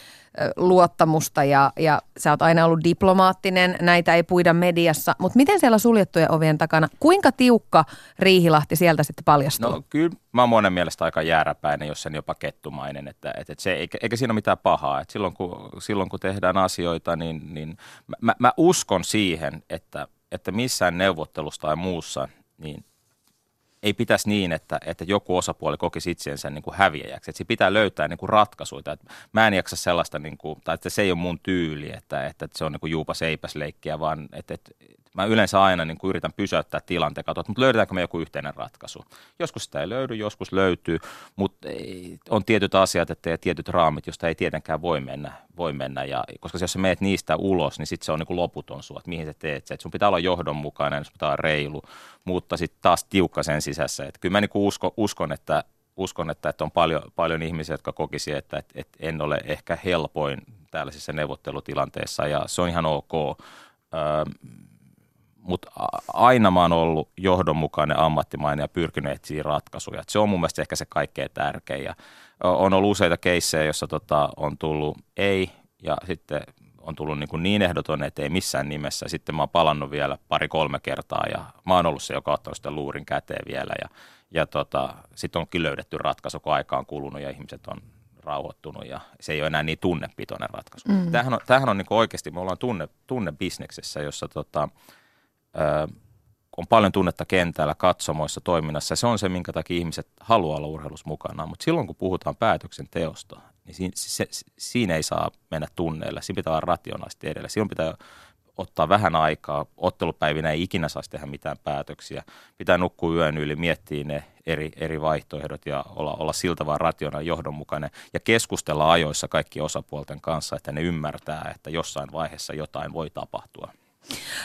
luottamusta ja, ja sä oot aina ollut diplomaattinen, näitä ei puida mediassa, mutta miten siellä suljettujen ovien takana, kuinka tiukka Riihilahti sieltä sitten paljastuu? No kyllä mä oon monen mielestä aika jääräpäinen, jos sen jopa kettumainen, että, että se, eikä, eikä siinä ole mitään pahaa, että silloin kun, silloin kun tehdään asioita, niin, niin mä, mä uskon siihen, että, että missään neuvottelusta tai muussa, niin ei pitäisi niin, että, että joku osapuoli kokisi itsensä niin kuin häviäjäksi. Että pitää löytää niin kuin ratkaisuja. Että mä en jaksa sellaista, niin kuin, tai että se ei ole mun tyyli, että, että se on niin kuin juupas seipäs leikkiä, vaan että, että mä yleensä aina niin yritän pysäyttää tilanteen, katsoa, mutta löydetäänkö me joku yhteinen ratkaisu. Joskus sitä ei löydy, joskus löytyy, mutta on tietyt asiat että ja tietyt raamit, joista ei tietenkään voi mennä. Voi mennä ja, koska jos sä meet niistä ulos, niin sitten se on niin kuin loputon sua, että mihin sä teet se. Sun pitää olla johdonmukainen, sun pitää olla reilu, mutta sitten taas tiukka sen sisässä. Että kyllä mä niin usko, uskon, että uskon, että, että on paljon, paljon ihmisiä, jotka kokisi, että, että, että en ole ehkä helpoin tällaisissa neuvottelutilanteissa ja se on ihan ok. Öö, mutta aina mä oon ollut johdonmukainen, ammattimainen ja pyrkinyt etsiä ratkaisuja. Et se on mun mielestä ehkä se kaikkein tärkein. Ja on ollut useita keissejä, joissa tota, on tullut ei ja sitten on tullut niin, kuin niin ehdoton, että ei missään nimessä. Sitten mä oon palannut vielä pari-kolme kertaa ja mä oon ollut se, joka ottanut sitä luurin käteen vielä. Ja, ja tota, sitten onkin löydetty ratkaisu, kun aika on kulunut ja ihmiset on rauhoittunut ja se ei ole enää niin tunnepitoinen ratkaisu. Mm. Tämähän on, tämähän on niin oikeasti, me ollaan tunne, tunnebisneksessä, jossa tota, on paljon tunnetta kentällä, katsomoissa, toiminnassa. Se on se, minkä takia ihmiset haluaa olla urheilussa mukana. Mutta silloin, kun puhutaan päätöksenteosta, niin siinä, se, siinä ei saa mennä tunneilla. Siinä pitää olla rationaalisesti edellä. Silloin pitää ottaa vähän aikaa. Ottelupäivinä ei ikinä saisi tehdä mitään päätöksiä. Pitää nukkua yön yli, miettiä ne eri, eri vaihtoehdot ja olla, olla siltä vaan rationaalinen johdonmukainen ja keskustella ajoissa kaikki osapuolten kanssa, että ne ymmärtää, että jossain vaiheessa jotain voi tapahtua.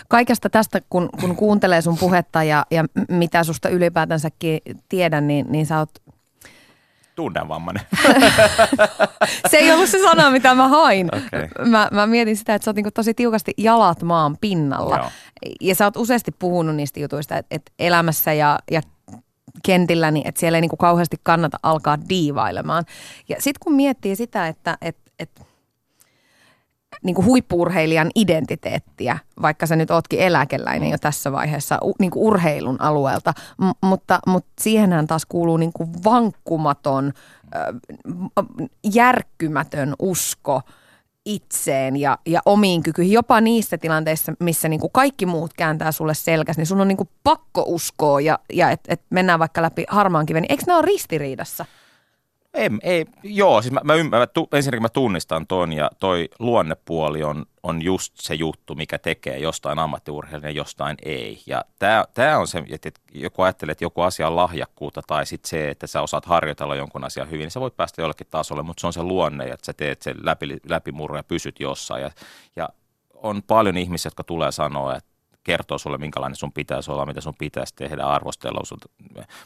Kaikesta tästä, kun, kun kuuntelee sun puhetta ja, ja mitä susta ylipäätänsäkin tiedän, niin, niin sä oot tunnevammainen. [LAUGHS] se ei ollut se sana, mitä mä hain. Okay. Mä, mä mietin sitä, että sä oot niinku tosi tiukasti jalat maan pinnalla. Joo. Ja sä oot useasti puhunut niistä jutuista, että, että elämässä ja, ja kentillä, niin että siellä ei niinku kauheasti kannata alkaa diivailemaan. Ja sitten kun miettii sitä, että, että, että niin kuin identiteettiä, vaikka sä nyt ootkin eläkeläinen jo tässä vaiheessa niin kuin urheilun alueelta, M- mutta, mutta siihenhän taas kuuluu niin kuin vankkumaton, järkkymätön usko itseen ja, ja omiin kykyihin, jopa niissä tilanteissa, missä niin kuin kaikki muut kääntää sulle selkäs, niin sun on niin kuin pakko uskoa ja, ja että et mennään vaikka läpi harmaan kiven. Eikö ne ole ristiriidassa? Ei, ei, joo, siis mä, mä, mä, mä, ensinnäkin mä tunnistan ton ja toi luonnepuoli on, on just se juttu, mikä tekee jostain ammattiurheilijan ja jostain ei. Ja tämä on se, että joku ajattelee, että joku asia on lahjakkuutta tai sitten se, että sä osaat harjoitella jonkun asian hyvin, niin sä voit päästä jollekin tasolle, mutta se on se luonne, että sä teet sen läpi, läpimurro ja pysyt jossain. Ja, ja on paljon ihmisiä, jotka tulee sanoa, että kertoo sulle, minkälainen sun pitäisi olla, mitä sun pitäisi tehdä, arvostella.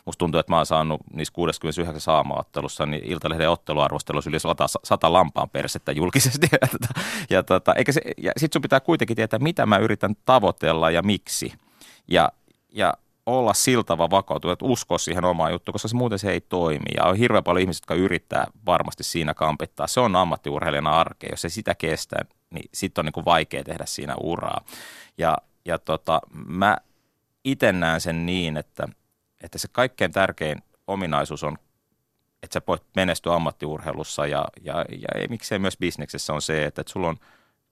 Musta tuntuu, että mä oon saanut niissä 69 saamaottelussa niin Iltalehden otteluarvostelussa yli 100, 100 lampaan persettä julkisesti. [LAUGHS] ja, tota, ja, tota, eikä se, ja sit sun pitää kuitenkin tietää, mitä mä yritän tavoitella ja miksi. Ja, ja olla siltava vakautunut, että usko siihen omaan juttuun, koska se muuten se ei toimi. Ja on hirveän paljon ihmisiä, jotka yrittää varmasti siinä kampittaa. Se on ammattiurheilijana arkea. Jos se sitä kestää, niin sitten on niin kuin vaikea tehdä siinä uraa. Ja ja tota, mä itse näen sen niin, että, että se kaikkein tärkein ominaisuus on, että sä voit menestyä ammattiurheilussa ja, ja, ja miksei myös bisneksessä on se, että, että sulla on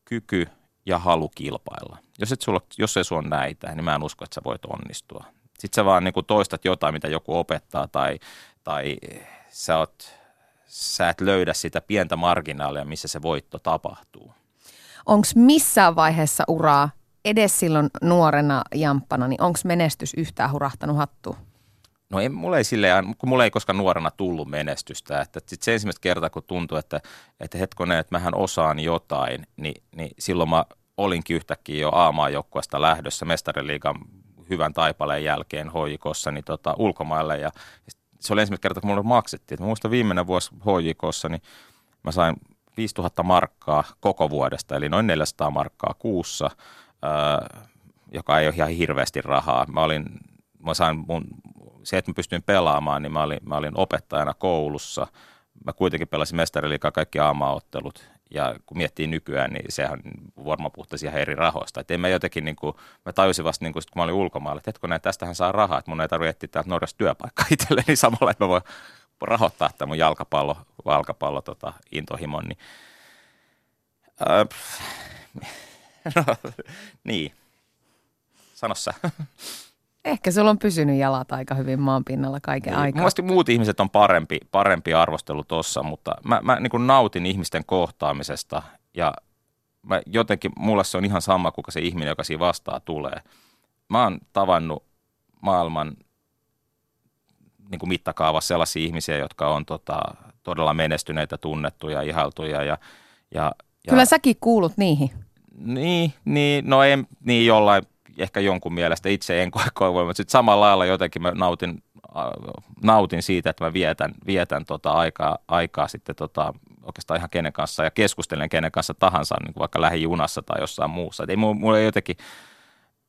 kyky ja halu kilpailla. Jos, et sulla, jos ei sulla näitä, niin mä en usko, että sä voit onnistua. Sitten sä vaan niin toistat jotain, mitä joku opettaa tai, tai sä, oot, sä et löydä sitä pientä marginaalia, missä se voitto tapahtuu. Onko missään vaiheessa uraa, edes silloin nuorena jamppana, niin onko menestys yhtään hurahtanut hattuun? No ei, mulla ei silleen, kun mulla ei koskaan nuorena tullut menestystä. Että sit se ensimmäistä kertaa, kun tuntui, että, että hetkonen, että mähän osaan jotain, niin, niin silloin mä olinkin yhtäkkiä jo A-maajoukkueesta lähdössä mestariliigan hyvän taipaleen jälkeen hoikossa niin tota, ulkomaille. Ja se oli ensimmäistä kertaa, kun mulle maksettiin. Mä muistan viimeinen vuosi hoikossa, niin mä sain 5000 markkaa koko vuodesta, eli noin 400 markkaa kuussa, joka ei ole ihan hirveästi rahaa. Mä olin, mä sain mun se, että mä pystyin pelaamaan, niin mä olin, mä olin opettajana koulussa. Mä kuitenkin pelasin mestariliikaa kaikki aamaottelut. Ja kun miettii nykyään, niin sehän varmaan puhtaisi ihan eri rahoista. En mä jotenkin, niin kuin, mä tajusin vasta, niin kuin, kun mä olin ulkomailla, että hetkinen, tästähän saa rahaa, että mun ei tarvitse etsiä täältä Norjasta työpaikkaa [LAUGHS] itselleni niin samalla, että mä voin rahoittaa tämän mun jalkapallo, jalkapallo tota, intohimon. Niin, äh, [LAUGHS] no, niin, sano sä. Ehkä sulla on pysynyt jalat aika hyvin maan pinnalla kaiken niin, aikaa. Mielestäni muut ihmiset on parempi, parempi arvostelu tuossa, mutta mä, mä niin nautin ihmisten kohtaamisesta ja mä jotenkin, mulla se on ihan sama, kuka se ihminen, joka siinä vastaa tulee. Mä oon tavannut maailman niin kuin mittakaavassa sellaisia ihmisiä, jotka on tota, todella menestyneitä, tunnettuja, ihailtuja. Ja, ja, ja, Kyllä säkin kuulut niihin. Niin, niin no en, niin jollain ehkä jonkun mielestä itse en [LAUGHS] koe voi, mutta sitten samalla lailla jotenkin mä nautin, nautin siitä, että mä vietän, vietän tota aikaa, aikaa sitten tota, oikeastaan ihan kenen kanssa ja keskustelen kenen kanssa tahansa, niin kuin vaikka lähijunassa tai jossain muussa. Et ei mulla ei jotenkin,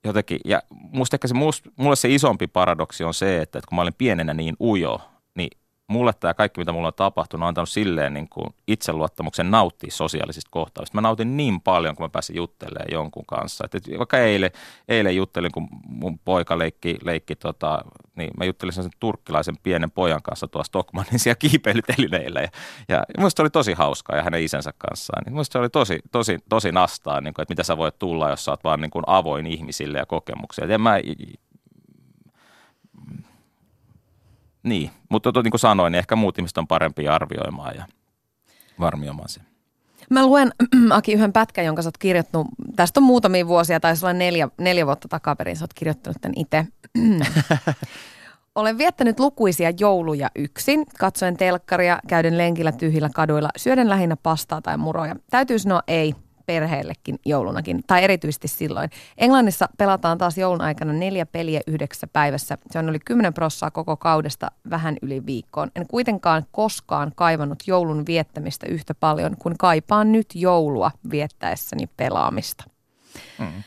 jotenkin, ja musta ehkä se, mulle se isompi paradoksi on se, että, kun mä olin pienenä niin ujo, mulle tämä kaikki, mitä mulla on tapahtunut, on antanut silleen niin kuin itseluottamuksen nauttia sosiaalisista kohtaamista. Mä nautin niin paljon, kun mä pääsin juttelemaan jonkun kanssa. Et, vaikka eilen, eilen juttelin, kun mun poika leikki, leikki tota, niin mä juttelin sen turkkilaisen pienen pojan kanssa tuossa Stockmannin siellä kiipeilytelineillä. Ja, ja musta oli tosi hauskaa ja hänen isänsä kanssaan. Niin musta se oli tosi, tosi, tosi nastaa, niin kuin, että mitä sä voit tulla, jos sä oot vaan niin kuin avoin ihmisille ja kokemuksia. Et en mä niin, mutta to, niin kuin sanoin, niin ehkä muut ihmiset on parempi arvioimaan ja varmioimaan sen. Mä luen, [CLEARS THROAT] Aki, yhden pätkän, jonka sä oot kirjoittanut. Tästä on muutamia vuosia, tai olla neljä, neljä vuotta takaperin, sä oot kirjoittanut tämän itse. [CLEARS THROAT] Olen viettänyt lukuisia jouluja yksin, katsoen telkkaria, käyden lenkillä tyhjillä kaduilla, syöden lähinnä pastaa tai muroja. Täytyy sanoa ei, perheellekin joulunakin, tai erityisesti silloin. Englannissa pelataan taas joulun aikana neljä peliä yhdeksässä päivässä. Se on yli 10 prossaa koko kaudesta vähän yli viikkoon. En kuitenkaan koskaan kaivannut joulun viettämistä yhtä paljon kuin kaipaan nyt joulua viettäessäni pelaamista. Mm.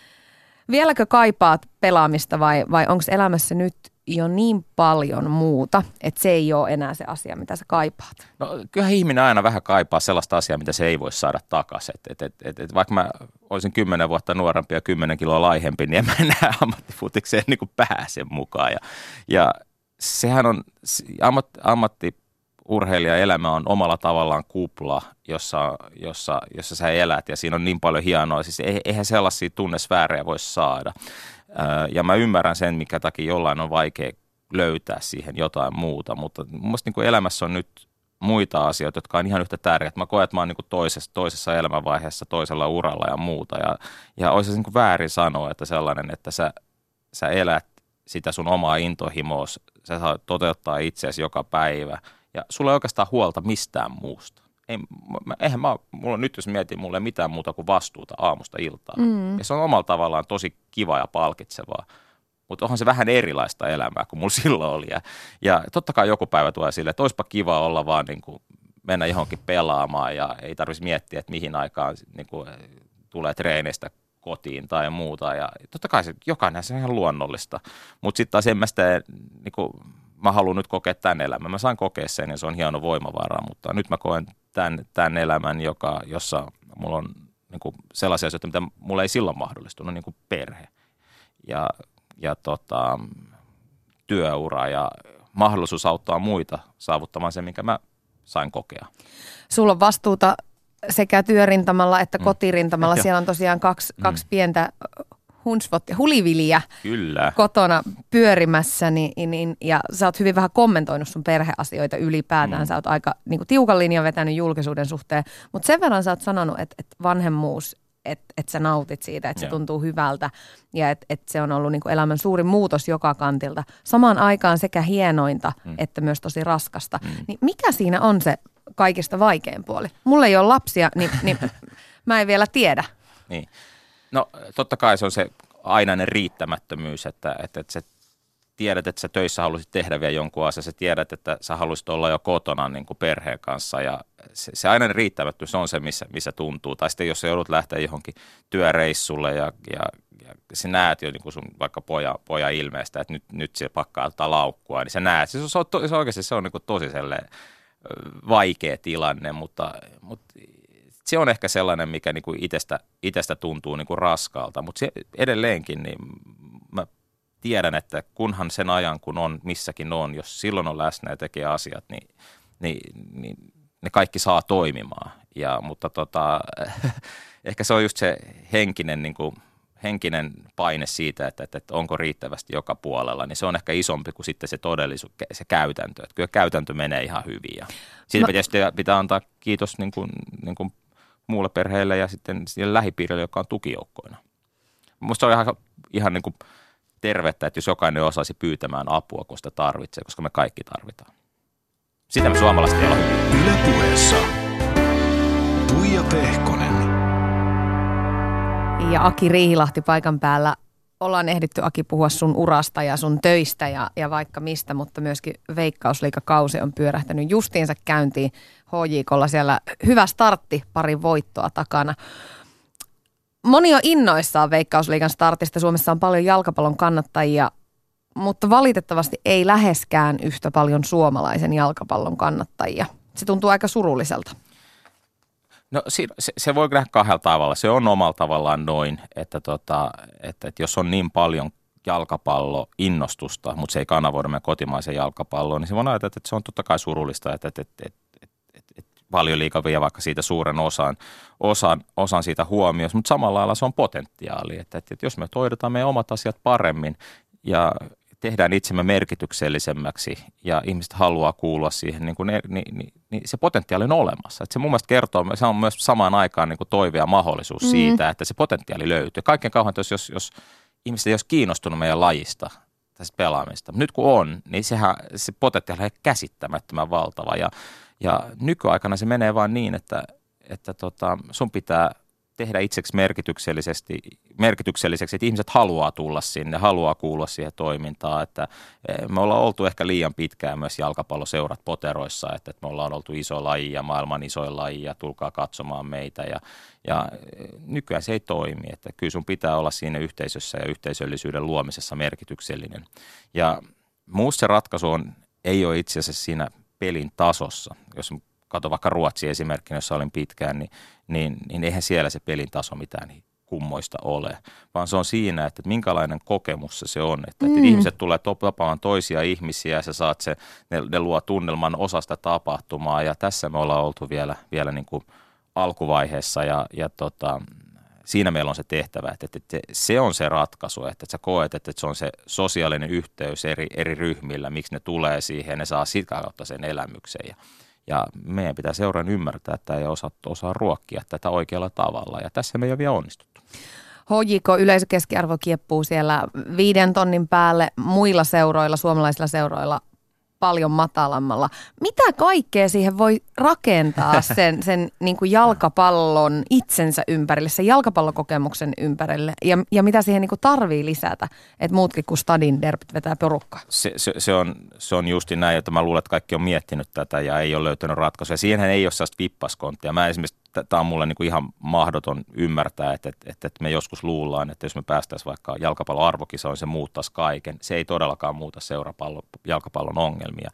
Vieläkö kaipaat pelaamista vai, vai onko elämässä nyt jo niin paljon muuta, että se ei ole enää se asia, mitä sä kaipaat? No kyllä ihminen aina vähän kaipaa sellaista asiaa, mitä se ei voi saada takaisin. Et, et, et, et, vaikka mä olisin kymmenen vuotta nuorempi ja kymmenen kiloa laihempi, niin en mä enää [LAUGHS] ammattifutikseen niin pääse mukaan. Ja, ja sehän on, ammat, ammatti urheilijaelämä on omalla tavallaan kupla, jossa, jossa, jossa sä elät ja siinä on niin paljon hienoa. Siis eihän sellaisia tunnesfäärejä voi saada. Ja mä ymmärrän sen, mikä takia jollain on vaikea löytää siihen jotain muuta, mutta mun mielestä niin kuin elämässä on nyt muita asioita, jotka on ihan yhtä tärkeitä. Mä koen, että mä oon niin toisessa, toisessa elämänvaiheessa, toisella uralla ja muuta. Ja, ja olisi se niin väärin sanoa, että sellainen, että sä, sä elät sitä sun omaa intohimoa, sä saat toteuttaa itseäsi joka päivä ja sulla ei oikeastaan huolta mistään muusta ei, mä, eihän mä, mulla nyt jos mietin, mulla ei mitään muuta kuin vastuuta aamusta iltaan. Mm. Ja se on omalla tavallaan tosi kiva ja palkitsevaa. Mutta onhan se vähän erilaista elämää kuin mulla [LAUGHS] silloin oli. Ja, ja totta kai joku päivä tulee sille, että olisipa kiva olla vaan niin kuin mennä johonkin pelaamaan ja ei tarvitsisi miettiä, että mihin aikaan niin kuin, tulee treenistä kotiin tai muuta. Ja totta kai se, jokainen se on ihan luonnollista. Mutta sitten taas en mä sitä, niin kuin, mä haluan nyt kokea tämän elämän. Mä sain kokea sen ja se on hieno voimavara, mutta nyt mä koen tämän, tämän elämän, joka, jossa mulla on niin kuin sellaisia asioita, mitä mulla ei silloin mahdollistunut, niin kuin perhe ja, ja tota, työura ja mahdollisuus auttaa muita saavuttamaan sen, minkä mä sain kokea. Sulla on vastuuta sekä työrintamalla että Mm. kotirintamalla. [LAUGHS] Siellä on tosiaan kaksi, kaksi pientä hunsvot, huliviliä Kyllä. kotona pyörimässä, niin, niin, ja sä oot hyvin vähän kommentoinut sun perheasioita ylipäätään. Mm. Sä oot aika niin kuin, tiukan linjan vetänyt julkisuuden suhteen, mutta sen verran sä oot sanonut, että, että vanhemmuus, että, että sä nautit siitä, että se tuntuu hyvältä ja että, että se on ollut niin kuin elämän suurin muutos joka kantilta. Samaan aikaan sekä hienointa Mm. että myös tosi raskasta. Mm. Niin mikä siinä on se kaikista vaikein puoli? Mulla ei ole lapsia, niin, niin [LAUGHS] mä en vielä tiedä. Niin. No totta kai se on se ainainen riittämättömyys, että, että, että sä tiedät, että sä töissä haluaisit tehdä vielä jonkun asian, sä tiedät, että sä haluaisit olla jo kotona niin kuin perheen kanssa ja se, se ainainen riittämättömyys on se, missä, missä tuntuu. Tai sitten jos sä joudut lähteä johonkin työreissulle ja, ja, ja sä näet jo niin kuin sun vaikka poja, poja ilmeestä, että nyt, nyt se pakkaa ottaa laukkua, niin sä näet, se, se, on, to- se oikeasti se on niin kuin tosi sellainen vaikea tilanne, mutta, mutta se on ehkä sellainen, mikä niin kuin itestä, itestä tuntuu niin kuin raskaalta, mutta se edelleenkin niin mä tiedän, että kunhan sen ajan, kun on missäkin on, jos silloin on läsnä ja tekee asiat, niin, niin, niin ne kaikki saa toimimaan. Ja, mutta tota, [LAUGHS] ehkä se on just se henkinen, niin kuin, henkinen paine siitä, että, että, että onko riittävästi joka puolella, niin se on ehkä isompi kuin sitten se todellisuus, se käytäntö. Että kyllä käytäntö menee ihan hyvin ja siitä Mä- pitää antaa kiitos niin kuin, niin kuin muulle perheelle ja sitten sille lähipiirille, joka on tukijoukkoina. Minusta se on ihan, ihan niin kuin tervettä, että jos jokainen osaisi pyytämään apua, kun sitä tarvitsee, koska me kaikki tarvitaan. Sitä me suomalaiset ei ole hyvin. Yle puheessa. Tuija Pehkonen. Ja Aki Riihilahti paikan päällä. Ollaan ehditty Aki puhua sun urasta ja sun töistä ja, ja vaikka mistä, mutta myöskin veikkausliikakausi on pyörähtänyt justiinsa käyntiin HJKlla siellä hyvä startti, pari voittoa takana. Moni on innoissaan Veikkausliigan startista. Suomessa on paljon jalkapallon kannattajia, mutta valitettavasti ei läheskään yhtä paljon suomalaisen jalkapallon kannattajia. Se tuntuu aika surulliselta. No se, se voi nähdä kahdella tavalla. Se on omalla tavallaan noin, että, tota, että, että jos on niin paljon jalkapalloinnostusta, mutta se ei kanavoida meidän kotimaisen jalkapalloon, niin se voi ajatella, että se on totta kai surullista, että, että, että, että, että, että, liikaa vie vaikka siitä suuren osan, osan, osan siitä huomioon, mutta samalla lailla se on potentiaali, että, että, että jos me toidetaan meidän omat asiat paremmin ja tehdään itsemme merkityksellisemmäksi ja ihmiset haluaa kuulua siihen, niin, kuin ne, niin, niin, niin se potentiaali on olemassa. Että se mun mielestä kertoo, se on myös samaan aikaan niin kuin toive ja mahdollisuus mm. siitä, että se potentiaali löytyy. Kaikkein kauhean jos, jos, jos ihmiset ei olisi kiinnostunut meidän lajista, tästä pelaamista. Nyt kun on, niin sehän, se potentiaali on käsittämättömän valtava ja, ja nykyaikana se menee vain niin, että, että tota, sun pitää tehdä itseksi merkityksellisesti, merkitykselliseksi, että ihmiset haluaa tulla sinne, haluaa kuulla siihen toimintaan, että eh, me ollaan oltu ehkä liian pitkään myös jalkapalloseurat poteroissa, että, me ollaan oltu iso laji ja maailman isoin laji ja tulkaa katsomaan meitä ja, ja eh, nykyään se ei toimi, että kyllä sun pitää olla siinä yhteisössä ja yhteisöllisyyden luomisessa merkityksellinen. Ja muussa se ratkaisu on, ei ole itse asiassa siinä pelin tasossa, jos katso vaikka Ruotsi esimerkkinä, jossa olin pitkään, niin, niin, niin eihän siellä se pelin taso mitään kummoista ole, vaan se on siinä, että minkälainen kokemus se, se on, että, mm. että ihmiset tulee tapaamaan toisia ihmisiä ja sä saat se, ne, ne luo tunnelman osasta tapahtumaa ja tässä me ollaan oltu vielä, vielä niin kuin alkuvaiheessa ja, ja tota, siinä meillä on se tehtävä, että, että, että se on se ratkaisu, että, että sä koet, että se on se sosiaalinen yhteys eri, eri ryhmillä, miksi ne tulee siihen, ne saa sitä kautta sen elämyksen ja, ja meidän pitää seuraan ymmärtää että ja osaa, osaa ruokkia tätä oikealla tavalla. Ja tässä me ei ole vielä onnistuttu. HJK yleisökeskiarvo kieppuu siellä viiden tonnin päälle muilla seuroilla, suomalaisilla seuroilla paljon matalammalla. Mitä kaikkea siihen voi rakentaa [LAUGHS] sen, sen niin kuin jalkapallon itsensä ympärille, sen jalkapallokokemuksen ympärille ja, ja mitä siihen niin kuin tarvii lisätä, että muutkin kuin stadin derbit vetää porukkaa? Se, se, se, on, se on justi näin, että mä luulen, että kaikki on miettinyt tätä ja ei ole löytänyt ratkaisuja. Siihenhän ei ole sellaista vippaskonttia. Mä esimerkiksi tämä on mulle niin kuin ihan mahdoton ymmärtää, että, että, että me joskus luullaan, että jos me päästäisiin vaikka jalkapallon arvokisoon, se muuttaisi kaiken. Se ei todellakaan muuta seurapallon, jalkapallon ongelmia,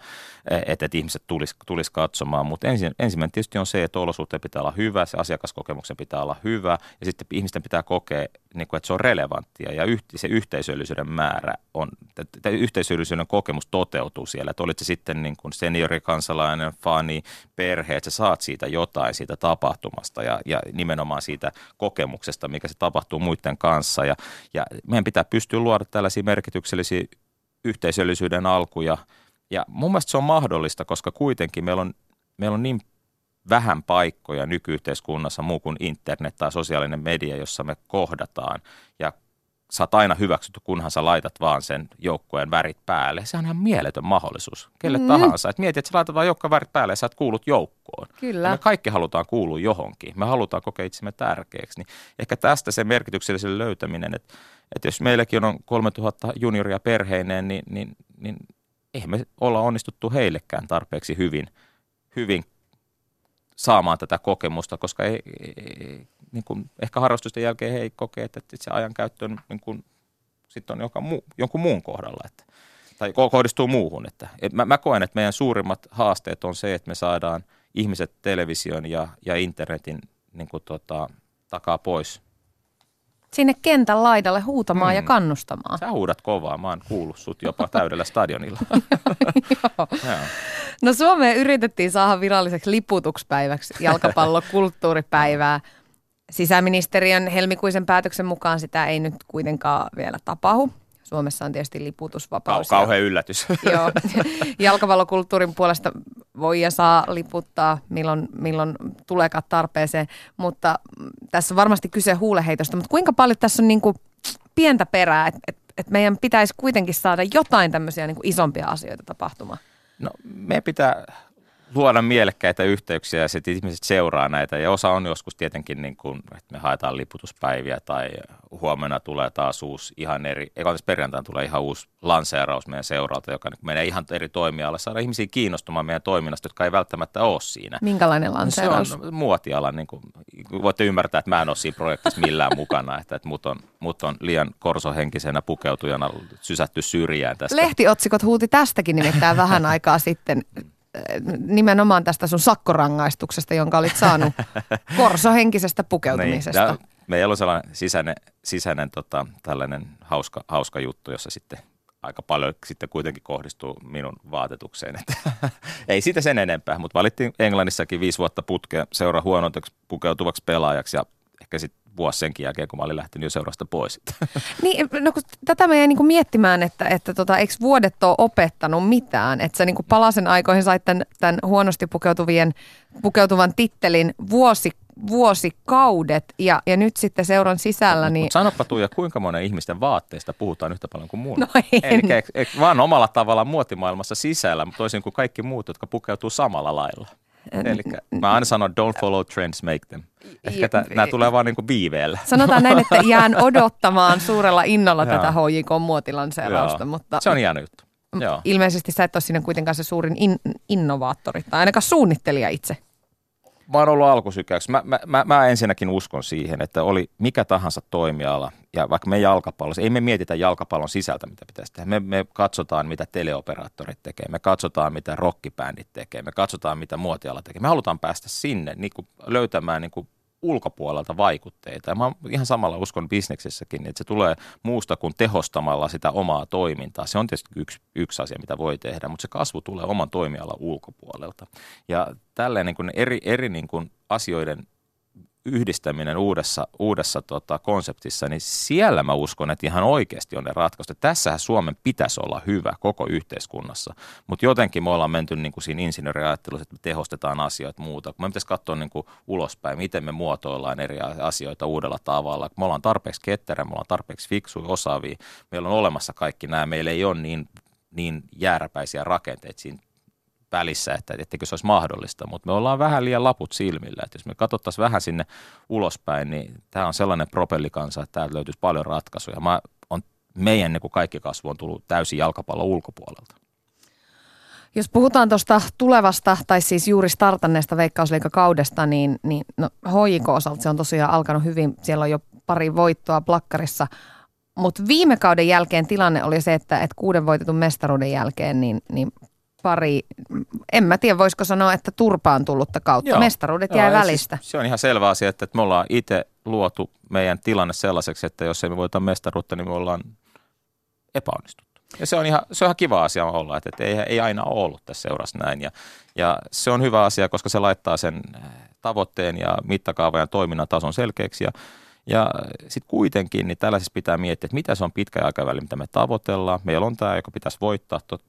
että, että ihmiset tulisi, tulisi katsomaan. Mutta ensin, ensimmäinen tietysti on se, että olosuhteet pitää olla hyvä, se asiakaskokemuksen pitää olla hyvä ja sitten ihmisten pitää kokea niin kuin, että se on relevanttia ja yht, se yhteisöllisyyden määrä on, että yhteisöllisyyden kokemus toteutuu siellä. Että olit se sitten niin kuin seniorikansalainen, fani, perhe, että sä saat siitä jotain siitä tapahtumasta ja, ja nimenomaan siitä kokemuksesta, mikä se tapahtuu muiden kanssa. Ja, ja meidän pitää pystyä luoda tällaisia merkityksellisiä yhteisöllisyyden alkuja. Ja mun mielestä se on mahdollista, koska kuitenkin meillä on, meillä on niin vähän paikkoja nykyyhteiskunnassa muu kuin internet tai sosiaalinen media, jossa me kohdataan ja sä oot aina hyväksytty, kunhan sä laitat vaan sen joukkueen värit päälle. Se on ihan mieletön mahdollisuus kelle mm. tahansa. Et mieti, että sä laitat vaan joukkueen värit päälle ja sä oot kuulut joukkoon. Kyllä. Ja me kaikki halutaan kuulua johonkin. Me halutaan kokea itsemme tärkeäksi. Niin ehkä tästä se merkityksellisen löytäminen, että, että jos meilläkin on 3000 junioria perheineen, niin, niin, niin eihän me olla onnistuttu heillekään tarpeeksi hyvin, hyvin saamaan tätä kokemusta, koska ei, ei, niin kuin ehkä harrastusten jälkeen he ei kokee, että, että se ajankäyttö on, niin kuin, sit on joka muu, jonkun muun kohdalla. Että, tai kohdistuu muuhun. Että, et mä, mä koen, että meidän suurimmat haasteet on se, että me saadaan ihmiset television ja, ja internetin niin kuin tota, takaa pois sinne kentän laidalle huutamaan mm. ja kannustamaan. Sä huudat kovaa, mä oon kuullut sut jopa [LAUGHS] täydellä stadionilla. [LAUGHS] Joo. No Suomeen yritettiin saada viralliseksi liputukspäiväksi [LAUGHS] jalkapallokulttuuripäivää. Sisäministeriön helmikuisen päätöksen mukaan sitä ei nyt kuitenkaan vielä tapahdu. Suomessa on tietysti liputusvapaus. Kau- kauhean yllätys. [LAUGHS] Joo. Jalkapallokulttuurin puolesta voi ja saa liputtaa milloin, milloin tuleekaan tarpeeseen, mutta tässä on varmasti kyse huuleheitosta. Mutta kuinka paljon tässä on niin kuin pientä perää, että et, et meidän pitäisi kuitenkin saada jotain tämmöisiä niin kuin isompia asioita tapahtumaan? No me pitää luoda mielekkäitä yhteyksiä ja sitten ihmiset seuraa näitä. Ja osa on joskus tietenkin, niin kuin, että me haetaan liputuspäiviä tai huomenna tulee taas uusi ihan eri, eikä perjantaina tulee ihan uusi lanseeraus meidän seuralta, joka niin menee ihan eri toimialalle. Saada ihmisiä kiinnostumaan meidän toiminnasta, jotka ei välttämättä ole siinä. Minkälainen lanseeraus? Se on muotiala. Niin kuin, voitte ymmärtää, että mä en ole siinä projektissa millään mukana, että, että mut, on, mut on liian korsohenkisenä pukeutujana sysätty syrjään tästä. Lehtiotsikot huuti tästäkin nimittäin vähän [LAUGHS] aikaa sitten nimenomaan tästä sun sakkorangaistuksesta, jonka olit saanut [LAUGHS] korsohenkisestä pukeutumisesta. Niin, meillä on sellainen sisäinen, sisäinen tota, tällainen hauska, hauska juttu, jossa sitten aika paljon sitten kuitenkin kohdistuu minun vaatetukseen. Että, [LAUGHS] ei siitä sen enempää, mutta valittiin Englannissakin viisi vuotta putkeen seura huonointaksi pukeutuvaksi pelaajaksi ja ehkä sitten vuosi senkin jälkeen, kun mä olin lähtenyt jo seurasta pois. [LAUGHS] Niin, no kun tätä mä jäin niin miettimään, että, että tota, eikö vuodet ole opettanut mitään? Että sä niin palasen aikoihin sait tämän, tämän huonosti pukeutuvien, pukeutuvan tittelin vuosi vuosikaudet ja, ja nyt sitten seuran sisällä. Niin... Sanoppa Tuija, kuinka monen ihmisten vaatteista puhutaan yhtä paljon kuin muun? No Eli vaan omalla tavallaan muotimaailmassa sisällä, toisin kuin kaikki muut, jotka pukeutuu samalla lailla. Eli mä aina sanon, don't follow trends, make them. Ehkä nämä tulee vaan niin kuin viiveellä. Sanotaan näin, että [LAUGHS] jään odottamaan suurella innolla tätä HJK-muotilanseerausta. Mutta se on hieno juttu. Joo. Ilmeisesti sä et ole siinä kuitenkaan se suurin in, innovaattori tai ainakaan suunnittelija itse mä oon ollut alkusykäyksessä. Mä, mä, mä, mä ensinnäkin uskon siihen, että oli mikä tahansa toimiala, ja vaikka me jalkapallossa, ei me mietitä jalkapallon sisältä, mitä pitäisi tehdä. Me, me katsotaan, mitä teleoperaattorit tekee, me katsotaan, mitä rockibändit tekee, me katsotaan, mitä muotiala tekee. Me halutaan päästä sinne niin kuin löytämään niin kuin ulkopuolelta vaikutteita. Ja mä ihan samalla uskon bisneksessäkin, että se tulee muusta kuin tehostamalla sitä omaa toimintaa. Se on tietysti yksi, yksi asia, mitä voi tehdä, mutta se kasvu tulee oman toimialan ulkopuolelta. Ja tälleen niin kuin eri, eri niin kuin asioiden yhdistäminen uudessa, uudessa tota, konseptissa, niin siellä mä uskon, että ihan oikeasti on ne ratkaisut. Tässähän Suomen pitäisi olla hyvä koko yhteiskunnassa, mutta jotenkin me ollaan menty niin kuin siinä insinööriajattelussa, että me tehostetaan asioita muuta. Me pitäisi katsoa niin kuin ulospäin, miten me muotoillaan eri asioita uudella tavalla. Me ollaan tarpeeksi ketterä, me ollaan tarpeeksi fiksuja, osaavia, meillä on olemassa kaikki nämä, meillä ei ole niin niin jääräpäisiä rakenteita siinä välissä, että etteikö se olisi mahdollista, mutta me ollaan vähän liian laput silmillä. Että jos me katsottaisiin vähän sinne ulospäin, niin tämä on sellainen propellikansa, että täältä löytyisi paljon ratkaisuja. Mä on, meidän niin kuin kaikki kasvu on tullut täysin jalkapallon ulkopuolelta. Jos puhutaan tuosta tulevasta, tai siis juuri startanneesta veikkausliikakaudesta, niin, niin no, HJK-osalta se on tosiaan alkanut hyvin. Siellä on jo pari voittoa plakkarissa. Mutta viime kauden jälkeen tilanne oli se, että, että kuuden voitetun mestaruuden jälkeen niin, niin pari, en mä tiedä voisiko sanoa, että turpaan tullutta kautta. Joo. Mestaruudet jäi Joo, siis välistä. Siis se on ihan selvä asia, että me ollaan itse luotu meidän tilanne sellaiseksi, että jos emme voita mestaruutta, niin me ollaan epäonnistuttu. Ja se on ihan, se on ihan kiva asia olla, että, että ei, ei aina ole ollut tässä seurassa näin. Ja, ja se on hyvä asia, koska se laittaa sen tavoitteen ja mittakaavan ja toiminnan tason selkeäksi. Ja, ja sitten kuitenkin, niin tällaisessa pitää miettiä, että mitä se on pitkä aikaväli, mitä me tavoitellaan. Meillä on tämä, joka pitäisi voittaa, tot,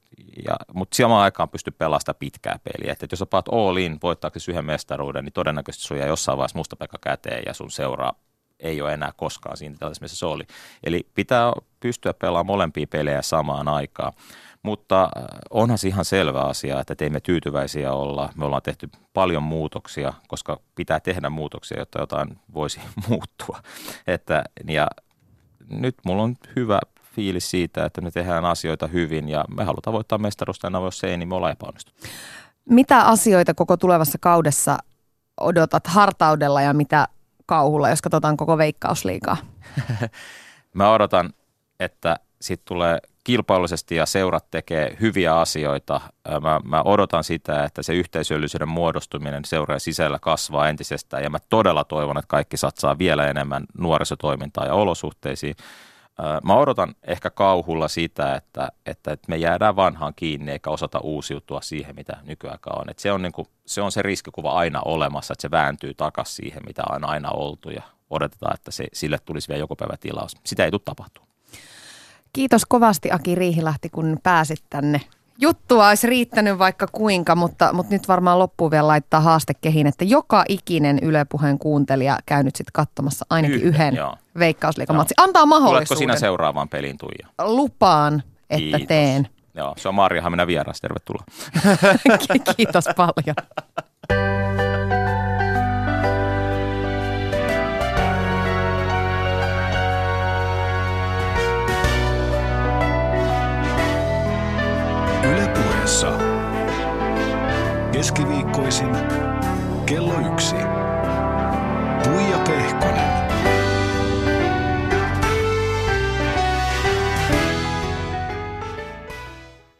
ja, mutta samaan aikaan pystyy pelaamaan pitkää peliä. Että, että jos sä paat all in voittaaksesi yhden mestaruuden, niin todennäköisesti sun jää jossain vaiheessa mustapekka käteen ja sun seuraa ei ole enää koskaan siinä tällaisessa, missä se oli. Eli pitää pystyä pelaamaan molempia pelejä samaan aikaan. Mutta äh, onhan se ihan selvä asia, että teimme tyytyväisiä olla. Me ollaan tehty paljon muutoksia, koska pitää tehdä muutoksia, jotta jotain voisi [LAUGHS] muuttua. Että, ja nyt mulla on hyvä fiilis siitä, että me tehdään asioita hyvin ja me halutaan voittaa mestarusta ja jos ei, niin me ollaan epäonnistuttu. Mitä asioita koko tulevassa kaudessa odotat hartaudella ja mitä kauhulla, jos katsotaan koko veikkausliikaa? [LAUGHS] Mä odotan, että sitten tulee kilpailullisesti ja seurat tekee hyviä asioita. Mä, mä odotan sitä, että se yhteisöllisyyden muodostuminen seuraa sisällä kasvaa entisestään ja mä todella toivon, että kaikki satsaa vielä enemmän nuorisotoimintaa ja olosuhteisiin. Mä odotan ehkä kauhulla sitä, että, että, että me jäädään vanhaan kiinni eikä osata uusiutua siihen, mitä nykyaikaan on. Et se, on niin kuin, se on se riskikuva aina olemassa, että se vääntyy takaisin siihen, mitä on aina oltu ja odotetaan, että se, sille tulisi vielä joku päivä tilaus. Sitä ei tule tapahtua. Kiitos kovasti Aki Riihilahti, kun pääsit tänne. Juttua olisi riittänyt vaikka kuinka, mutta, mutta nyt varmaan loppuun vielä laittaa haastekehin, että joka ikinen Yle Puheen kuuntelija käy nyt sitten katsomassa ainakin yhden, yhden veikkausliikamatsi. Antaa mahdollisuuden. Tuletko sinä seuraavaan peliin, Tuija? Lupaan, että Kiitos. teen. Joo, se on Marjahamina vieras. Tervetuloa. [LAUGHS] Kiitos paljon. [LAUGHS] Ylepuheessa keskiviikkoisin kello yksi. Tuija Pehkonen.